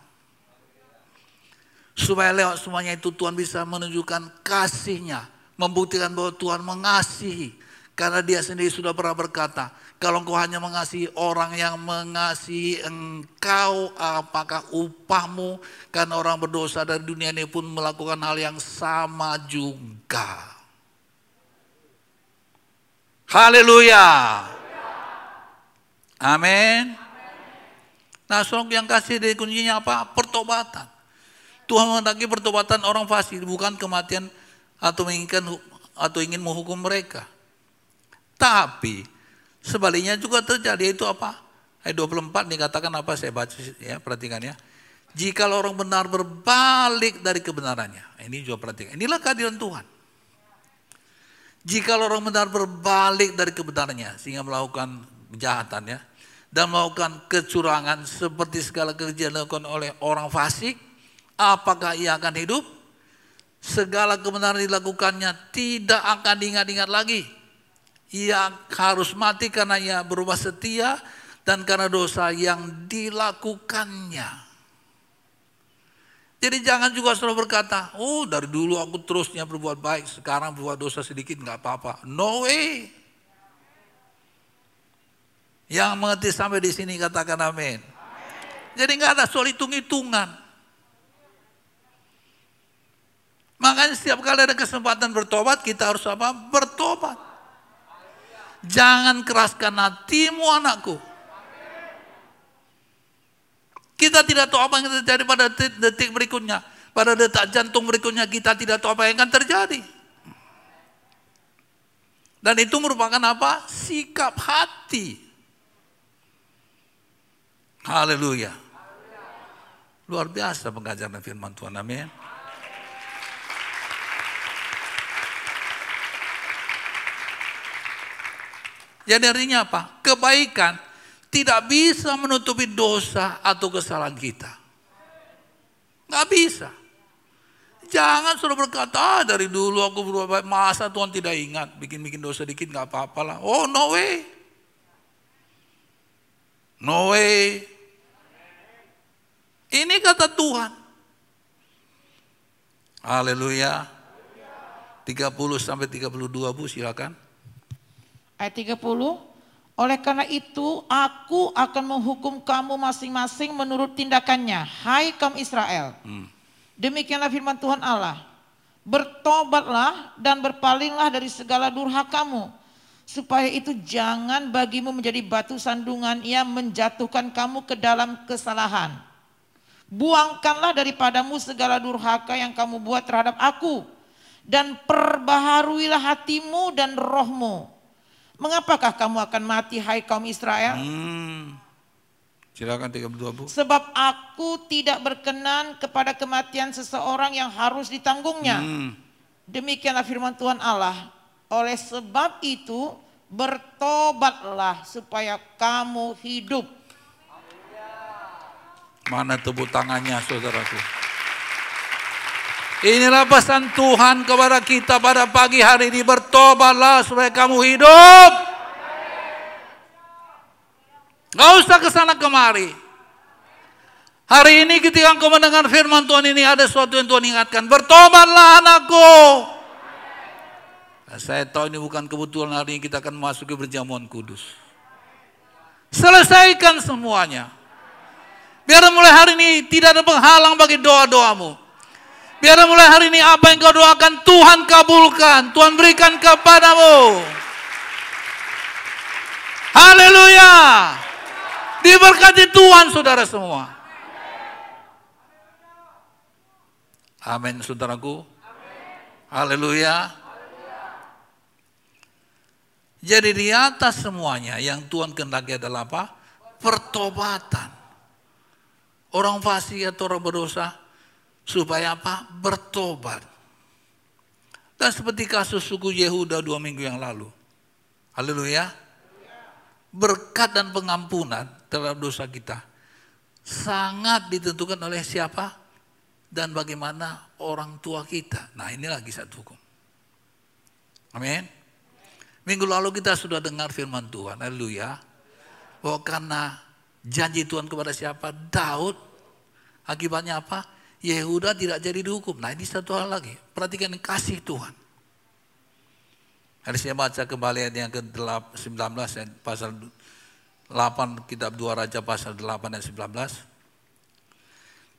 Supaya lewat semuanya itu Tuhan bisa menunjukkan kasihnya, membuktikan bahwa Tuhan mengasihi. Karena dia sendiri sudah pernah berkata, kalau engkau hanya mengasihi orang yang mengasihi engkau, apakah upahmu? Karena orang berdosa dari dunia ini pun melakukan hal yang sama juga. Haleluya. Amin. Nah, soal yang kasih dari kuncinya apa? Pertobatan. Tuhan menghendaki pertobatan orang fasik, bukan kematian atau menginginkan atau ingin menghukum mereka. Tapi sebaliknya juga terjadi itu apa? Ayat 24 dikatakan apa saya baca ya perhatikan ya. Jika orang benar berbalik dari kebenarannya. Ini juga perhatikan. Inilah kehadiran Tuhan. Jika orang benar berbalik dari kebenarannya sehingga melakukan kejahatan ya dan melakukan kecurangan seperti segala kerja dilakukan oleh orang fasik, apakah ia akan hidup? Segala kebenaran dilakukannya tidak akan diingat-ingat lagi ia harus mati karena ia berubah setia dan karena dosa yang dilakukannya. Jadi jangan juga selalu berkata, oh dari dulu aku terusnya berbuat baik, sekarang berbuat dosa sedikit nggak apa-apa. No way. Yang mengerti sampai di sini katakan amin. Jadi nggak ada soal hitung-hitungan. Makanya setiap kali ada kesempatan bertobat, kita harus apa? Bertobat. Jangan keraskan hatimu anakku. Kita tidak tahu apa yang terjadi pada detik, berikutnya. Pada detak jantung berikutnya kita tidak tahu apa yang akan terjadi. Dan itu merupakan apa? Sikap hati. Haleluya. Luar biasa pengajaran firman Tuhan. Amin. Jadi artinya apa? Kebaikan tidak bisa menutupi dosa atau kesalahan kita. Nggak bisa. Jangan suruh berkata, ah, dari dulu aku berbuat baik, masa Tuhan tidak ingat, bikin-bikin dosa dikit nggak apa-apa lah. Oh no way. No way. Ini kata Tuhan. Haleluya. 30 sampai 32 Bu silakan. Ayat 30, oleh karena itu aku akan menghukum kamu masing-masing menurut tindakannya. Hai kaum Israel. Hmm. Demikianlah firman Tuhan Allah. Bertobatlah dan berpalinglah dari segala durhakamu. Supaya itu jangan bagimu menjadi batu sandungan yang menjatuhkan kamu ke dalam kesalahan. Buangkanlah daripadamu segala durhaka yang kamu buat terhadap aku. Dan perbaharuilah hatimu dan rohmu Mengapakah kamu akan mati hai kaum Israel? Hmm. Silakan 32 Bu. Sebab aku tidak berkenan kepada kematian seseorang yang harus ditanggungnya. Hmm. Demikianlah firman Tuhan Allah. Oleh sebab itu bertobatlah supaya kamu hidup. Mana tepuk tangannya saudaraku? Inilah pesan Tuhan kepada kita pada pagi hari ini. Bertobatlah supaya kamu hidup. Gak usah ke sana kemari. Hari ini ketika engkau mendengar firman Tuhan ini ada sesuatu yang Tuhan ingatkan. Bertobatlah anakku. Nah, saya tahu ini bukan kebetulan hari ini kita akan memasuki berjamuan kudus. Selesaikan semuanya. Biar mulai hari ini tidak ada penghalang bagi doa-doamu. Biar mulai hari ini apa yang kau doakan Tuhan kabulkan, Tuhan berikan kepadamu. Haleluya. Diberkati Tuhan saudara semua. Amin saudaraku. Haleluya. Jadi di atas semuanya yang Tuhan kehendaki adalah apa? Pertobatan. Orang fasik atau orang berdosa Supaya apa? Bertobat. Dan seperti kasus suku Yehuda dua minggu yang lalu. Haleluya. Berkat dan pengampunan terhadap dosa kita. Sangat ditentukan oleh siapa? Dan bagaimana orang tua kita. Nah inilah kisah hukum. Amin. Minggu lalu kita sudah dengar firman Tuhan. Haleluya. Bahwa karena janji Tuhan kepada siapa? Daud. Akibatnya apa? Yehuda tidak jadi dihukum. Nah ini satu hal lagi. Perhatikan kasih Tuhan. Hari saya baca kembali ayat yang ke-19 pasal 8 kitab 2 Raja pasal 8 dan 19.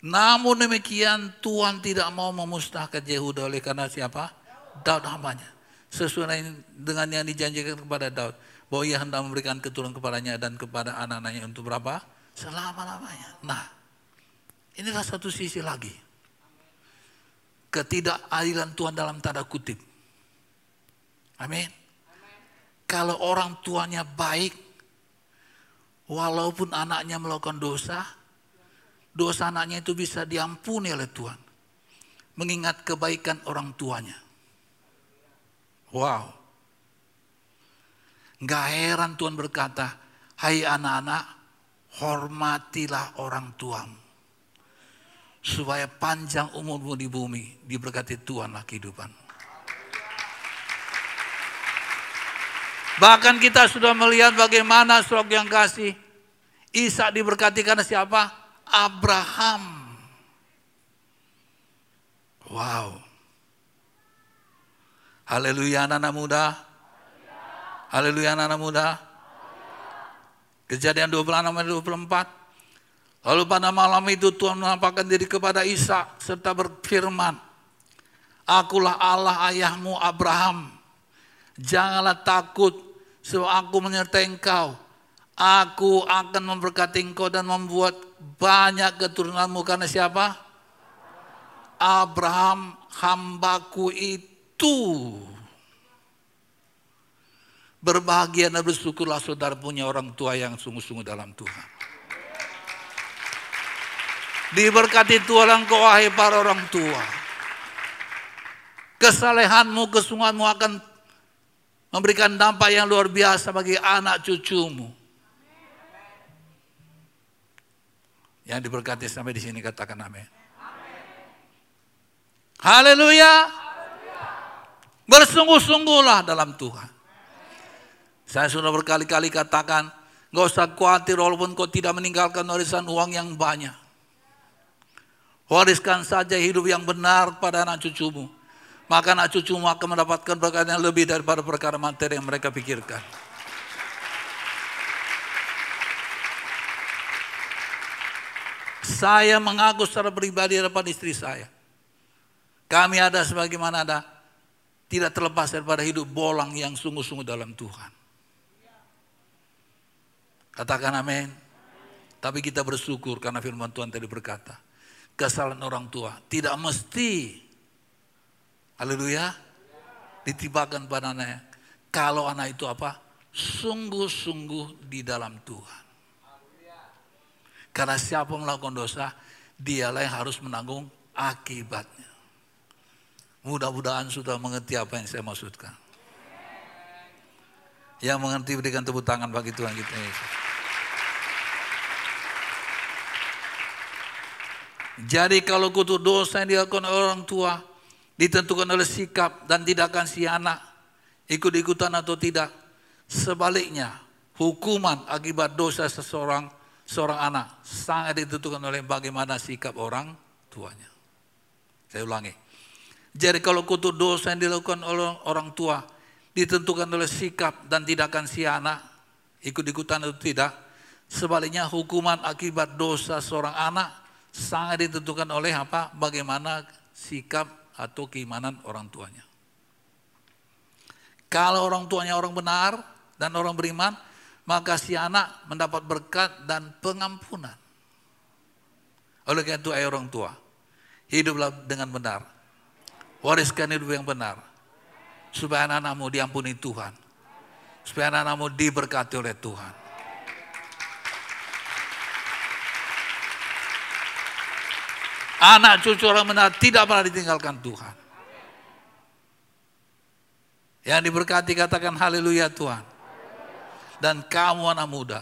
Namun demikian Tuhan tidak mau memusnahkan Yehuda oleh karena siapa? Daud hambanya. Sesuai dengan yang dijanjikan kepada Daud. Bahwa ia hendak memberikan keturunan kepadanya dan kepada anak-anaknya untuk berapa? Selama-lamanya. Nah, inilah satu sisi lagi. Ketidakadilan Tuhan dalam tanda kutip. Amin. Kalau orang tuanya baik, walaupun anaknya melakukan dosa, dosa anaknya itu bisa diampuni oleh Tuhan. Mengingat kebaikan orang tuanya. Wow. Gak heran Tuhan berkata, hai anak-anak, hormatilah orang tuamu. Supaya panjang umurmu di bumi, diberkati Tuhanlah kehidupanmu. Bahkan kita sudah melihat bagaimana surah yang kasih. Isa diberkati karena siapa? Abraham. Wow. Haleluya anak-anak muda. Haleluya anak-anak muda. Kejadian 26 24. Lalu pada malam itu Tuhan menampakkan diri kepada Isa serta berfirman, Akulah Allah ayahmu Abraham. Janganlah takut sebab aku menyertai engkau. Aku akan memberkati engkau dan membuat banyak keturunanmu karena siapa? Abraham hambaku itu. Berbahagia dan bersyukurlah saudara punya orang tua yang sungguh-sungguh dalam Tuhan. Diberkati Tuhan engkau wahai para orang tua. Kesalehanmu, kesungguhanmu akan memberikan dampak yang luar biasa bagi anak cucumu. Yang diberkati sampai di sini katakan amin. Haleluya. Bersungguh-sungguhlah dalam Tuhan. Saya sudah berkali-kali katakan, gak usah khawatir walaupun kau tidak meninggalkan warisan uang yang banyak. Wariskan saja hidup yang benar pada anak cucumu. Maka anak cucumu akan mendapatkan berkat yang lebih daripada perkara materi yang mereka pikirkan. Saya mengaku secara pribadi depan istri saya. Kami ada sebagaimana ada. Tidak terlepas daripada hidup bolang yang sungguh-sungguh dalam Tuhan. Katakan amin. Tapi kita bersyukur karena firman Tuhan tadi berkata. Kesalahan orang tua tidak mesti. Haleluya. Ditibakan pada anaknya. Kalau anak itu apa? Sungguh-sungguh di dalam Tuhan. Karena siapa melakukan dosa, dialah yang harus menanggung akibatnya. Mudah-mudahan sudah mengerti apa yang saya maksudkan. Yang mengerti berikan tepuk tangan bagi Tuhan kita Yesus. Jadi kalau kutu dosa yang dilakukan orang tua, ditentukan oleh sikap dan tidak akan si anak, ikut-ikutan atau tidak. Sebaliknya, hukuman akibat dosa seseorang seorang anak sangat ditentukan oleh bagaimana sikap orang tuanya. Saya ulangi. Jadi kalau kutu dosa yang dilakukan oleh orang tua ditentukan oleh sikap dan tindakan si anak, ikut-ikutan atau tidak. Sebaliknya hukuman akibat dosa seorang anak sangat ditentukan oleh apa? Bagaimana sikap atau keimanan orang tuanya. Kalau orang tuanya orang benar dan orang beriman, maka si anak mendapat berkat dan pengampunan. Oleh karena itu, ayah orang tua, hiduplah dengan benar. Wariskan hidup yang benar. Supaya anak-anakmu diampuni Tuhan. Supaya anak-anakmu diberkati oleh Tuhan. Anak cucu orang benar tidak pernah ditinggalkan Tuhan. Yang diberkati katakan haleluya Tuhan dan kamu anak muda.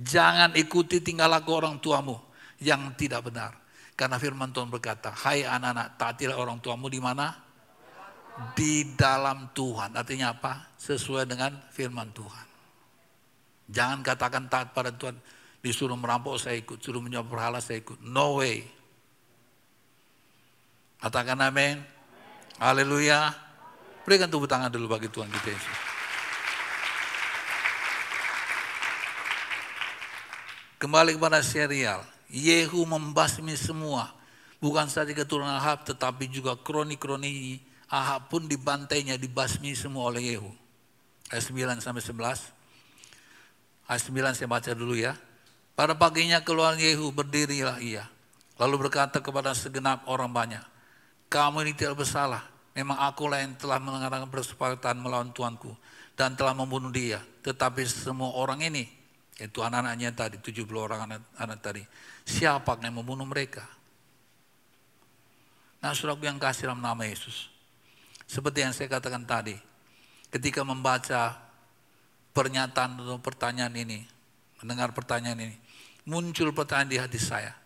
Jangan ikuti tinggal laku orang tuamu yang tidak benar. Karena firman Tuhan berkata, hai anak-anak, taatilah orang tuamu di mana? Di dalam Tuhan. Artinya apa? Sesuai dengan firman Tuhan. Jangan katakan taat pada Tuhan, disuruh merampok saya ikut, suruh berhala saya ikut. No way. Katakan amin. Haleluya. Berikan tepuk tangan dulu bagi Tuhan kita Yesus. Kembali kepada serial. Yehu membasmi semua. Bukan saja keturunan Ahab tetapi juga kroni-kroni Ahab pun dibantainya, dibasmi semua oleh Yehu. Ayat 9 sampai 11. Ayat 9 saya baca dulu ya. Pada paginya keluar Yehu berdirilah ia. Lalu berkata kepada segenap orang banyak. Kamu ini tidak bersalah. Memang akulah yang telah mengadakan persepakatan melawan tuanku. Dan telah membunuh dia. Tetapi semua orang ini itu anak-anaknya tadi, 70 orang anak, anak tadi. Siapa yang membunuh mereka? Nah suraku yang kasih dalam nama Yesus. Seperti yang saya katakan tadi. Ketika membaca pernyataan atau pertanyaan ini. Mendengar pertanyaan ini. Muncul pertanyaan di hati saya.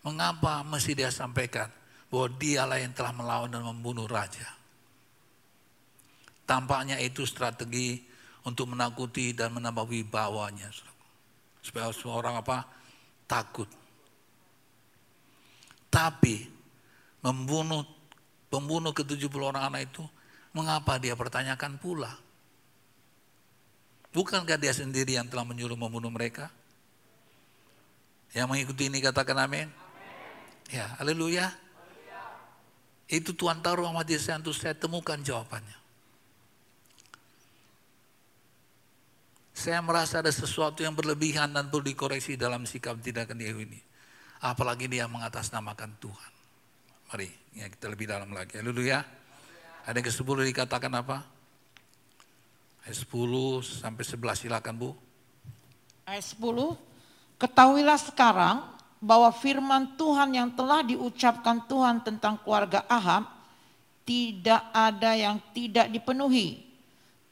Mengapa mesti dia sampaikan bahwa dialah yang telah melawan dan membunuh raja. Tampaknya itu strategi untuk menakuti dan menambah wibawanya supaya semua orang apa takut. Tapi membunuh pembunuh ke-70 orang anak itu mengapa dia pertanyakan pula? Bukankah dia sendiri yang telah menyuruh membunuh mereka? Yang mengikuti ini katakan amin. Ya, haleluya. Itu Tuhan taruh sama dia saya temukan jawabannya. Saya merasa ada sesuatu yang berlebihan dan perlu dikoreksi dalam sikap tindakan dia ini. Apalagi dia mengatasnamakan Tuhan. Mari ya kita lebih dalam lagi. Haleluya. Ada yang ke-10 dikatakan apa? Ayat 10 sampai 11 silakan Bu. Ayat 10. Ketahuilah sekarang bahwa firman Tuhan yang telah diucapkan Tuhan tentang keluarga Ahab tidak ada yang tidak dipenuhi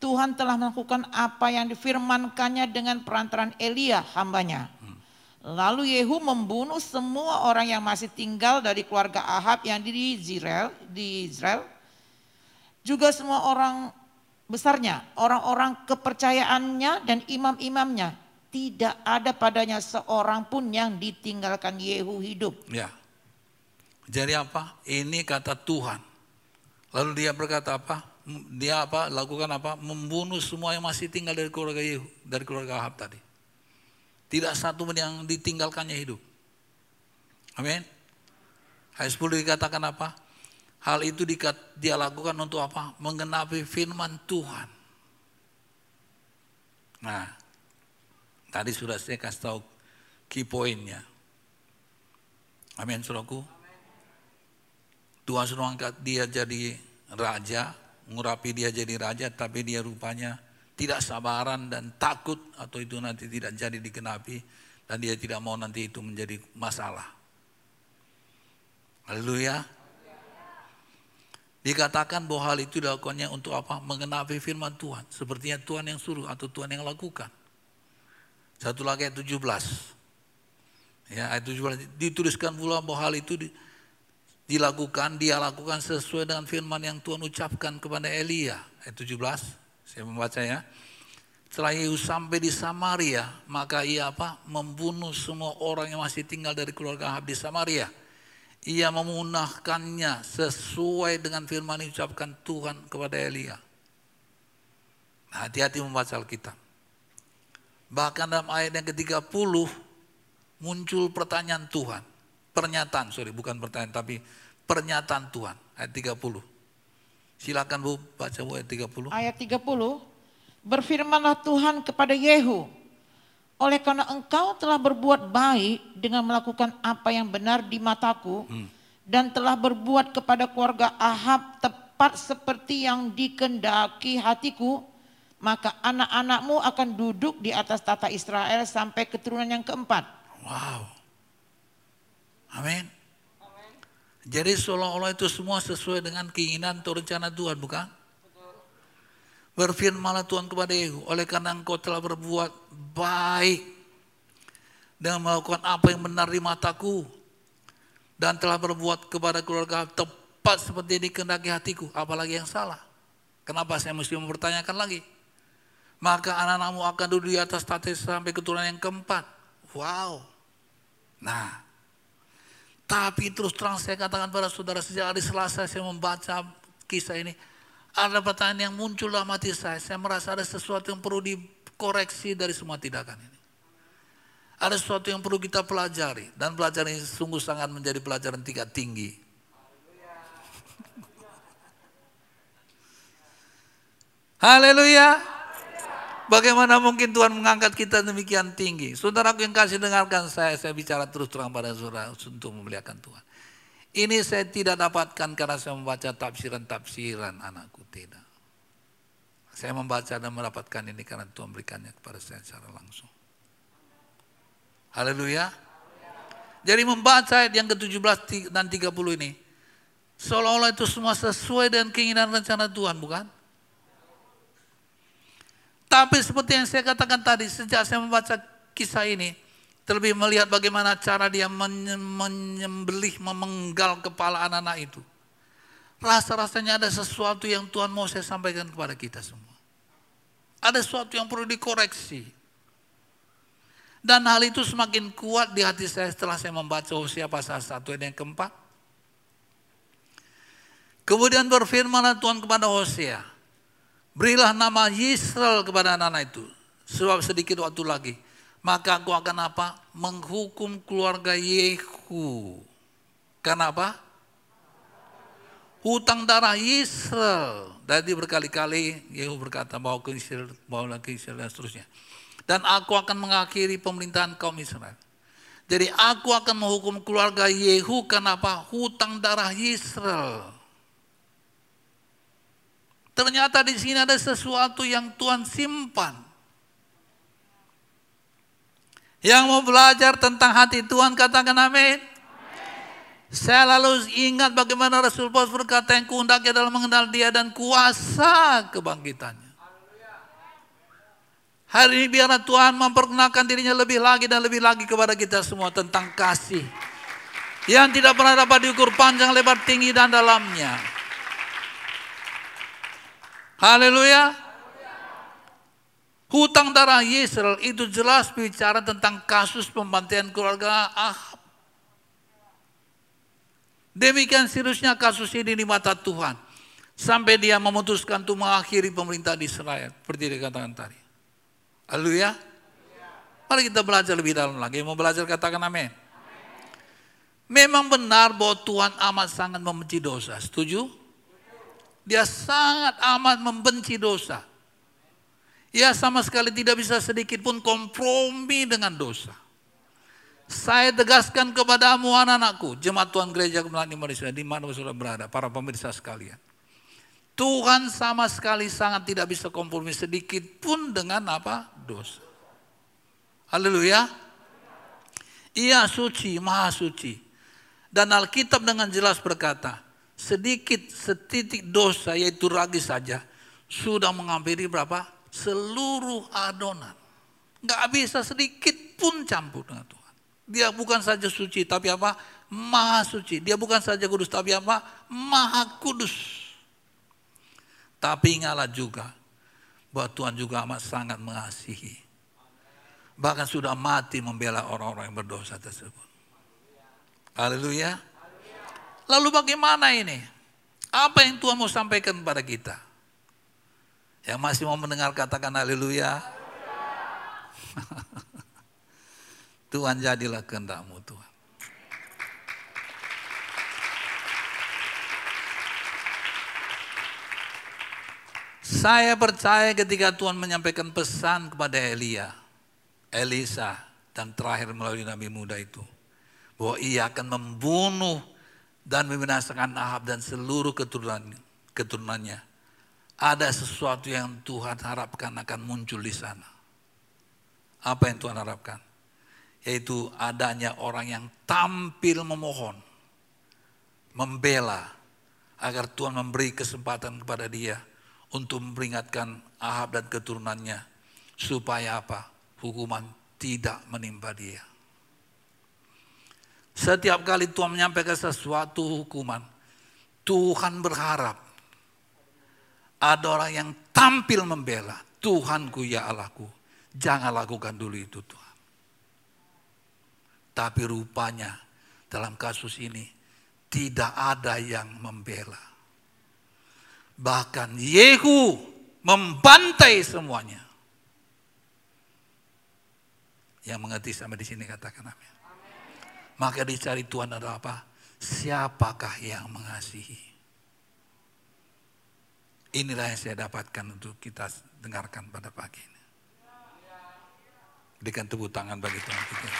Tuhan telah melakukan apa yang difirmankannya dengan perantaran Elia hambanya. Lalu Yehu membunuh semua orang yang masih tinggal dari keluarga Ahab yang di Israel, di Israel. Juga semua orang besarnya, orang-orang kepercayaannya dan imam-imamnya. Tidak ada padanya seorang pun yang ditinggalkan Yehu hidup. Ya. Jadi apa? Ini kata Tuhan. Lalu dia berkata apa? dia apa lakukan apa membunuh semua yang masih tinggal dari keluarga Yehu dari keluarga Ahab tadi tidak satu pun yang ditinggalkannya hidup amin ayat 10 dikatakan apa hal itu dia lakukan untuk apa menggenapi firman Tuhan nah tadi sudah saya kasih tahu key pointnya amin suraku Tuhan sudah angkat dia jadi raja mengurapi dia jadi raja tapi dia rupanya tidak sabaran dan takut atau itu nanti tidak jadi dikenapi dan dia tidak mau nanti itu menjadi masalah. Haleluya. Dikatakan bahwa hal itu dilakukannya untuk apa? Mengenapi firman Tuhan. Sepertinya Tuhan yang suruh atau Tuhan yang lakukan. Satu lagi ayat 17. Ya, ayat 17 dituliskan pula bahwa hal itu dilakukan, dia lakukan sesuai dengan firman yang Tuhan ucapkan kepada Elia. Ayat 17, saya membaca ya. Setelah Yehu sampai di Samaria, maka ia apa? Membunuh semua orang yang masih tinggal dari keluarga Ahab di Samaria. Ia memunahkannya sesuai dengan firman yang diucapkan Tuhan kepada Elia. Nah, hati-hati membaca Alkitab. Bahkan dalam ayat yang ke-30 muncul pertanyaan Tuhan. Pernyataan, sorry bukan pertanyaan tapi pernyataan Tuhan. Ayat 30. Silakan Bu, baca Bu ayat 30. Ayat 30. Berfirmanlah Tuhan kepada Yehu, oleh karena engkau telah berbuat baik dengan melakukan apa yang benar di mataku, hmm. dan telah berbuat kepada keluarga Ahab tepat seperti yang dikendaki hatiku, maka anak-anakmu akan duduk di atas tata Israel sampai keturunan yang keempat. Wow. Amin. Jadi seolah-olah itu semua sesuai dengan keinginan atau rencana Tuhan, bukan? Berfirmanlah Tuhan kepada Yehu, oleh karena engkau telah berbuat baik dan melakukan apa yang benar di mataku dan telah berbuat kepada keluarga tepat seperti dikehendaki hatiku, apalagi yang salah. Kenapa saya mesti mempertanyakan lagi? Maka anak-anakmu akan duduk di atas tahta sampai keturunan yang keempat. Wow. Nah, tapi terus terang saya katakan pada saudara sejak hari Selasa saya membaca kisah ini. Ada pertanyaan yang muncul dalam hati saya. Saya merasa ada sesuatu yang perlu dikoreksi dari semua tindakan ini. Ada sesuatu yang perlu kita pelajari. Dan pelajaran ini sungguh sangat menjadi pelajaran tingkat tinggi. Haleluya. Bagaimana mungkin Tuhan mengangkat kita demikian tinggi? Saudaraku yang kasih dengarkan saya, saya bicara terus terang pada saudara untuk memuliakan Tuhan. Ini saya tidak dapatkan karena saya membaca tafsiran-tafsiran anakku, tidak. Saya membaca dan mendapatkan ini karena Tuhan berikannya kepada saya secara langsung. Haleluya. Jadi membaca ayat yang ke-17 dan 30 ini. Seolah-olah itu semua sesuai dengan keinginan rencana Tuhan, bukan? Tapi seperti yang saya katakan tadi, sejak saya membaca kisah ini, Terlebih melihat bagaimana cara dia menyembelih, memenggal kepala anak-anak itu. Rasa-rasanya ada sesuatu yang Tuhan mau saya sampaikan kepada kita semua. Ada sesuatu yang perlu dikoreksi. Dan hal itu semakin kuat di hati saya setelah saya membaca Hosea pasal 1 ayat yang keempat. Kemudian berfirmanlah Tuhan kepada Hosea, berilah nama Yisrael kepada anak-anak itu. Sebab sedikit waktu lagi maka aku akan apa? Menghukum keluarga Yehu. Karena apa? Hutang darah Israel. Jadi berkali-kali Yehu berkata bahwa ke Israel, bawa ke Israel dan seterusnya. Dan aku akan mengakhiri pemerintahan kaum Israel. Jadi aku akan menghukum keluarga Yehu karena apa? Hutang darah Israel. Ternyata di sini ada sesuatu yang Tuhan simpan. Yang mau belajar tentang hati Tuhan katakan amin. Saya lalu ingat bagaimana Rasul Paulus berkata yang kuundaknya dalam mengenal dia dan kuasa kebangkitannya. Hari ini biarlah Tuhan memperkenalkan dirinya lebih lagi dan lebih lagi kepada kita semua tentang kasih. Yang tidak pernah dapat diukur panjang, lebar, tinggi, dan dalamnya. Haleluya. Hutang darah Yisrael itu jelas bicara tentang kasus pembantaian keluarga Ahab. Demikian seriusnya kasus ini di mata Tuhan. Sampai dia memutuskan untuk mengakhiri pemerintah di Israel. Seperti dikatakan tadi. Haleluya. Mari kita belajar lebih dalam lagi. Mau belajar katakan amin. Memang benar bahwa Tuhan amat sangat membenci dosa. Setuju? Dia sangat amat membenci dosa. Ia sama sekali tidak bisa sedikit pun kompromi dengan dosa. Saya tegaskan kepadamu anak-anakku, jemaat Tuhan Gereja Kebenaran Indonesia, di mana sudah berada, para pemirsa sekalian. Tuhan sama sekali sangat tidak bisa kompromi sedikit pun dengan apa? Dosa. Haleluya. Ia suci, maha suci. Dan Alkitab dengan jelas berkata, sedikit setitik dosa yaitu ragi saja sudah menghampiri berapa? seluruh adonan. Nggak bisa sedikit pun campur dengan Tuhan. Dia bukan saja suci, tapi apa? Maha suci. Dia bukan saja kudus, tapi apa? Maha kudus. Tapi ingatlah juga bahwa Tuhan juga amat sangat mengasihi. Bahkan sudah mati membela orang-orang yang berdosa tersebut. Haleluya. Lalu bagaimana ini? Apa yang Tuhan mau sampaikan kepada kita? Yang masih mau mendengar katakan haleluya. Tuhan jadilah kehendakmu Tuhan. Saya percaya ketika Tuhan menyampaikan pesan kepada Elia, Elisa, dan terakhir melalui Nabi muda itu. Bahwa ia akan membunuh dan membinasakan Ahab dan seluruh keturunan, keturunannya ada sesuatu yang Tuhan harapkan akan muncul di sana. Apa yang Tuhan harapkan? Yaitu adanya orang yang tampil memohon, membela, agar Tuhan memberi kesempatan kepada dia untuk memperingatkan Ahab dan keturunannya. Supaya apa? Hukuman tidak menimpa dia. Setiap kali Tuhan menyampaikan sesuatu hukuman, Tuhan berharap ada orang yang tampil membela. Tuhanku ya Allahku, jangan lakukan dulu itu Tuhan. Tapi rupanya dalam kasus ini tidak ada yang membela. Bahkan Yehu membantai semuanya. Yang mengerti sampai di sini katakan amin. Maka dicari Tuhan adalah apa? Siapakah yang mengasihi? Inilah yang saya dapatkan untuk kita dengarkan pada pagi ini. Berikan tepuk tangan bagi Tuhan kita.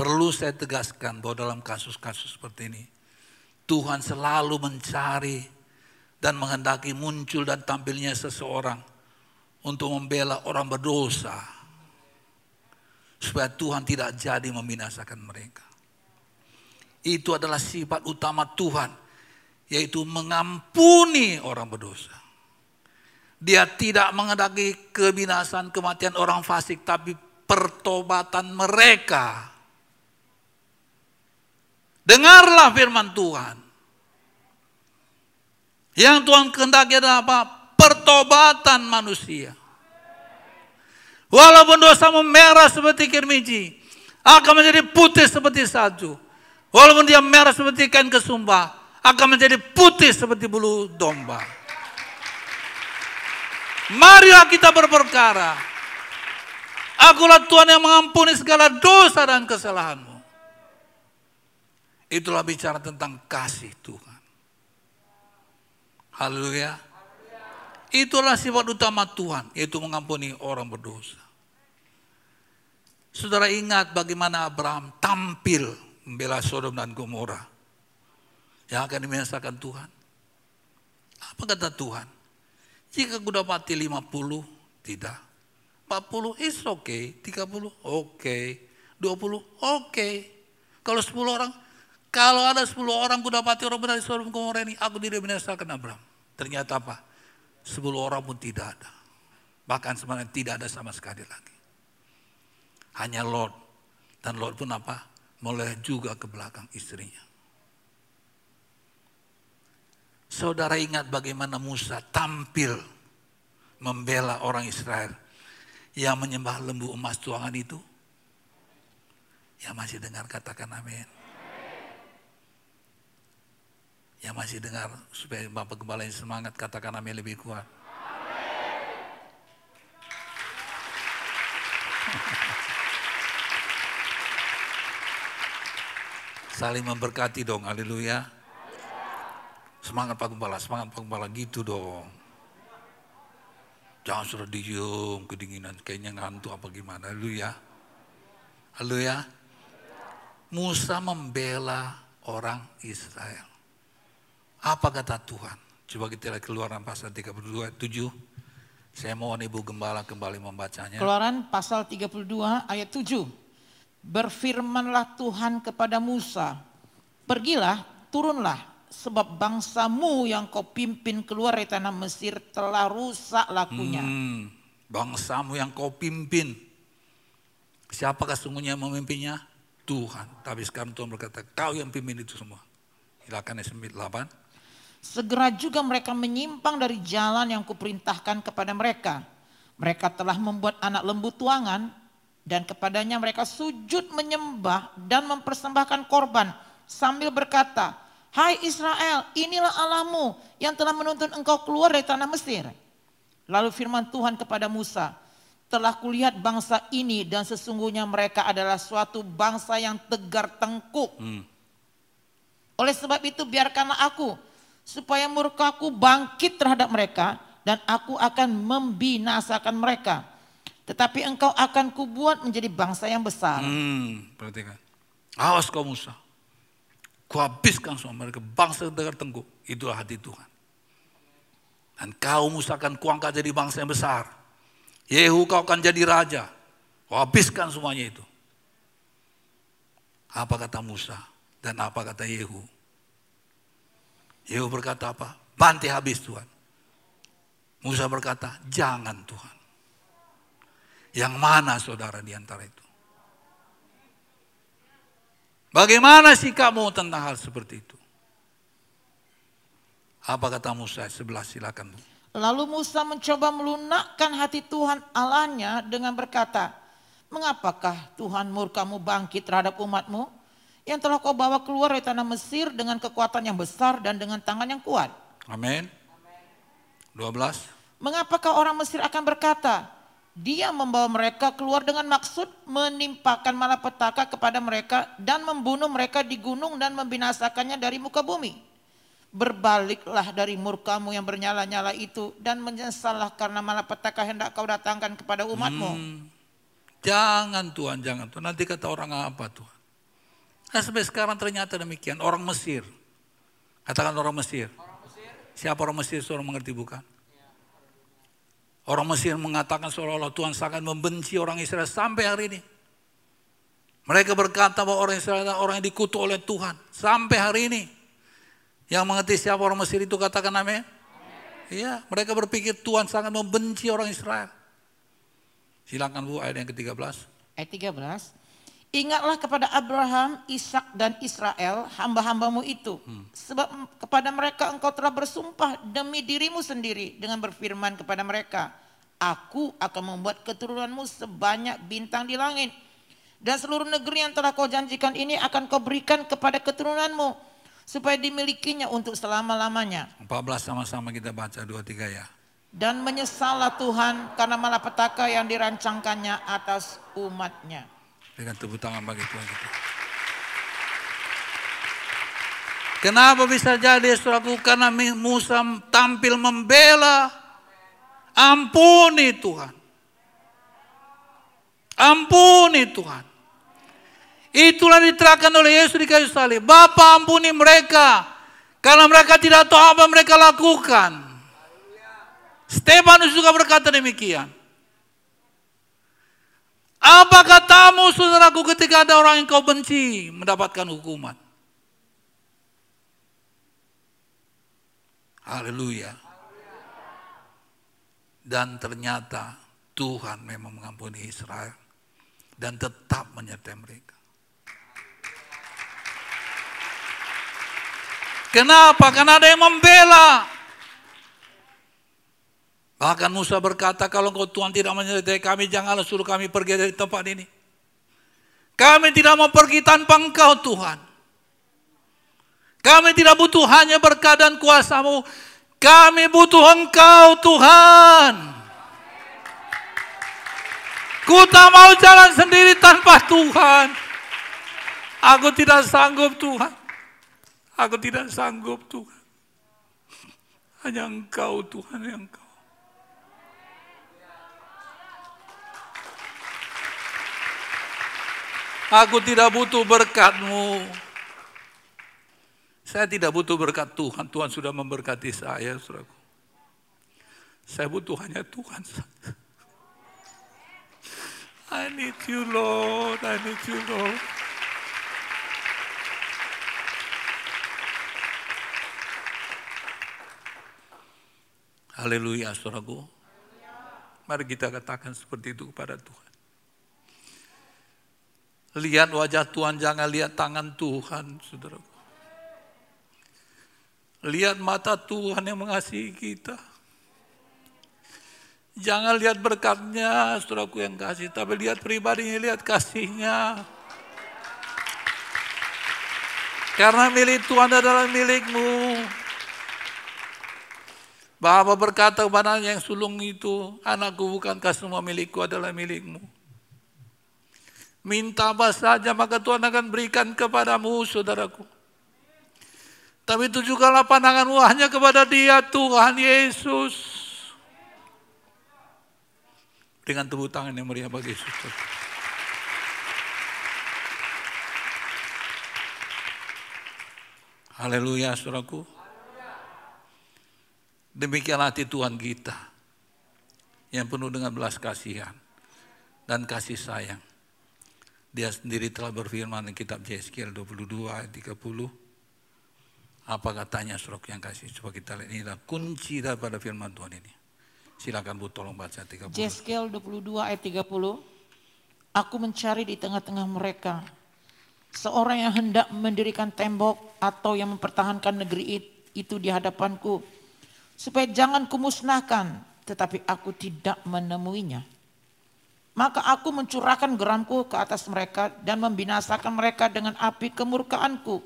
Perlu saya tegaskan bahwa dalam kasus-kasus seperti ini, Tuhan selalu mencari dan menghendaki muncul dan tampilnya seseorang untuk membela orang berdosa. Supaya Tuhan tidak jadi membinasakan mereka. Itu adalah sifat utama Tuhan, yaitu mengampuni orang berdosa. Dia tidak menghendaki kebinasan kematian orang fasik, tapi pertobatan mereka Dengarlah firman Tuhan. Yang Tuhan kehendaki adalah apa? Pertobatan manusia. Walaupun dosamu merah seperti kirmiji, akan menjadi putih seperti salju. Walaupun dia merah seperti kain kesumba, akan menjadi putih seperti bulu domba. Marilah kita berperkara. Akulah Tuhan yang mengampuni segala dosa dan kesalahanmu. Itulah bicara tentang kasih Tuhan. Haleluya. Itulah sifat utama Tuhan, yaitu mengampuni orang berdosa. Saudara ingat bagaimana Abraham tampil membela Sodom dan Gomora yang akan dimesakan Tuhan. Apa kata Tuhan? Jika aku dapati 50, tidak. 40 is okay, 30 oke, okay. 20 oke. Okay. Kalau 10 orang kalau ada 10 orang ku dapati orang benar di Sodom Gomora ini, aku tidak binasakan Abraham. Ternyata apa? 10 orang pun tidak ada. Bahkan sebenarnya tidak ada sama sekali lagi. Hanya Lord. Dan Lord pun apa? Mulai juga ke belakang istrinya. Saudara ingat bagaimana Musa tampil membela orang Israel yang menyembah lembu emas tuangan itu? Yang masih dengar katakan amin. Yang masih dengar supaya Bapak Gembala yang semangat katakan amin lebih kuat. Saling memberkati dong, haleluya. Semangat Pak Gembala, semangat Pak Gembala gitu dong. Jangan sudah diem, kedinginan, kayaknya ngantuk apa gimana, haleluya. Haleluya. Musa membela orang Israel. Apa kata Tuhan? Coba kita lihat keluaran pasal 32, 7. Saya mohon Ibu Gembala kembali membacanya. Keluaran pasal 32 ayat 7. Berfirmanlah Tuhan kepada Musa, pergilah, turunlah, sebab bangsamu yang kau pimpin keluar dari tanah Mesir telah rusak lakunya. Hmm, bangsamu yang kau pimpin. Siapakah sungguhnya yang memimpinnya? Tuhan. Tapi sekarang Tuhan berkata, kau yang pimpin itu semua. Silakan ayat 8. Segera juga mereka menyimpang dari jalan yang kuperintahkan kepada mereka. Mereka telah membuat anak lembu tuangan dan kepadanya mereka sujud menyembah dan mempersembahkan korban sambil berkata, Hai Israel, inilah Allahmu yang telah menuntun engkau keluar dari tanah Mesir. Lalu firman Tuhan kepada Musa, telah kulihat bangsa ini dan sesungguhnya mereka adalah suatu bangsa yang tegar tengkuk. Hmm. Oleh sebab itu biarkanlah aku supaya murkaku bangkit terhadap mereka dan aku akan membinasakan mereka. Tetapi engkau akan kubuat menjadi bangsa yang besar. Hmm, perhatikan. Awas kau Musa. Kuhabiskan semua mereka bangsa dengar tengkuk. Itulah hati Tuhan. Dan kau Musa akan kuangkat jadi bangsa yang besar. Yehu kau akan jadi raja. Kau habiskan semuanya itu. Apa kata Musa dan apa kata Yehu? Yehu berkata apa? Bantai habis Tuhan. Musa berkata, jangan Tuhan. Yang mana saudara di antara itu? Bagaimana sikapmu tentang hal seperti itu? Apa kata Musa? Sebelah silakan. Lalu Musa mencoba melunakkan hati Tuhan Allahnya dengan berkata, Mengapakah Tuhan murkamu bangkit terhadap umatmu? yang telah kau bawa keluar dari tanah Mesir dengan kekuatan yang besar dan dengan tangan yang kuat. Amin. 12. Mengapakah orang Mesir akan berkata, dia membawa mereka keluar dengan maksud menimpakan malapetaka kepada mereka dan membunuh mereka di gunung dan membinasakannya dari muka bumi. Berbaliklah dari murkamu yang bernyala-nyala itu dan menyesallah karena malapetaka hendak kau datangkan kepada umatmu. Hmm. Jangan Tuhan, jangan Tuhan. Nanti kata orang apa Tuhan? Nah sampai sekarang ternyata demikian. Orang Mesir. Katakan orang Mesir. Siapa orang Mesir? Seorang mengerti bukan? Orang Mesir mengatakan seolah-olah Tuhan sangat membenci orang Israel sampai hari ini. Mereka berkata bahwa orang Israel adalah orang yang dikutuk oleh Tuhan. Sampai hari ini. Yang mengerti siapa orang Mesir itu katakan amin. Iya, mereka berpikir Tuhan sangat membenci orang Israel. Silakan Bu ayat yang ke-13. Ayat 13. Ingatlah kepada Abraham, Ishak dan Israel, hamba-hambamu itu. Hmm. Sebab kepada mereka engkau telah bersumpah demi dirimu sendiri dengan berfirman kepada mereka, Aku akan membuat keturunanmu sebanyak bintang di langit. Dan seluruh negeri yang telah kau janjikan ini akan kau berikan kepada keturunanmu. Supaya dimilikinya untuk selama-lamanya. 14 sama-sama kita baca 2-3 ya. Dan menyesallah Tuhan karena malapetaka yang dirancangkannya atas umatnya. Dengan tepuk tangan bagi Tuhan kita. Kenapa bisa jadi saudaraku? Karena Musa tampil membela. Ampuni Tuhan. Ampuni Tuhan. Itulah diterangkan oleh Yesus di kayu salib. Bapa ampuni mereka. Karena mereka tidak tahu apa mereka lakukan. Stefanus juga berkata demikian. Apa katamu saudaraku ketika ada orang yang kau benci mendapatkan hukuman? Haleluya. Dan ternyata Tuhan memang mengampuni Israel dan tetap menyertai mereka. Kenapa? Karena ada yang membela. Bahkan Musa berkata, kalau engkau Tuhan tidak menyertai kami, janganlah suruh kami pergi dari tempat ini. Kami tidak mau pergi tanpa engkau Tuhan. Kami tidak butuh hanya berkat dan kuasamu. Kami butuh engkau Tuhan. Ku tak mau jalan sendiri tanpa Tuhan. Aku tidak sanggup Tuhan. Aku tidak sanggup Tuhan. Hanya engkau Tuhan yang engkau. Aku tidak butuh berkatmu. Saya tidak butuh berkat Tuhan. Tuhan sudah memberkati saya, saudaraku. Saya butuh hanya Tuhan I need you, Lord. I need you, Lord. Haleluya, saudaraku. Mari kita katakan seperti itu kepada Tuhan. Lihat wajah Tuhan, jangan lihat tangan Tuhan, saudaraku. Lihat mata Tuhan yang mengasihi kita. Jangan lihat berkatnya, saudaraku yang kasih, tapi lihat pribadinya, lihat kasihnya. Karena milik Tuhan adalah milikmu. Bapak berkata kepada yang sulung itu, anakku bukankah semua milikku adalah milikmu. Minta apa saja maka Tuhan akan berikan kepadamu saudaraku. Tapi tujukanlah pandanganmu hanya kepada dia Tuhan Yesus. Dengan tepuk tangan yang meriah bagi Yesus. Haleluya saudaraku. Demikianlah hati Tuhan kita. Yang penuh dengan belas kasihan dan kasih sayang. Dia sendiri telah berfirman di kitab Yeskiel 22 ayat 30. Apa katanya surok yang kasih? Coba kita lihat ini adalah kunci daripada firman Tuhan ini. Silakan Bu tolong baca 30. Yeskiel 22 ayat 30. Aku mencari di tengah-tengah mereka seorang yang hendak mendirikan tembok atau yang mempertahankan negeri itu di hadapanku supaya jangan kumusnahkan tetapi aku tidak menemuinya. Maka aku mencurahkan geramku ke atas mereka dan membinasakan mereka dengan api kemurkaanku.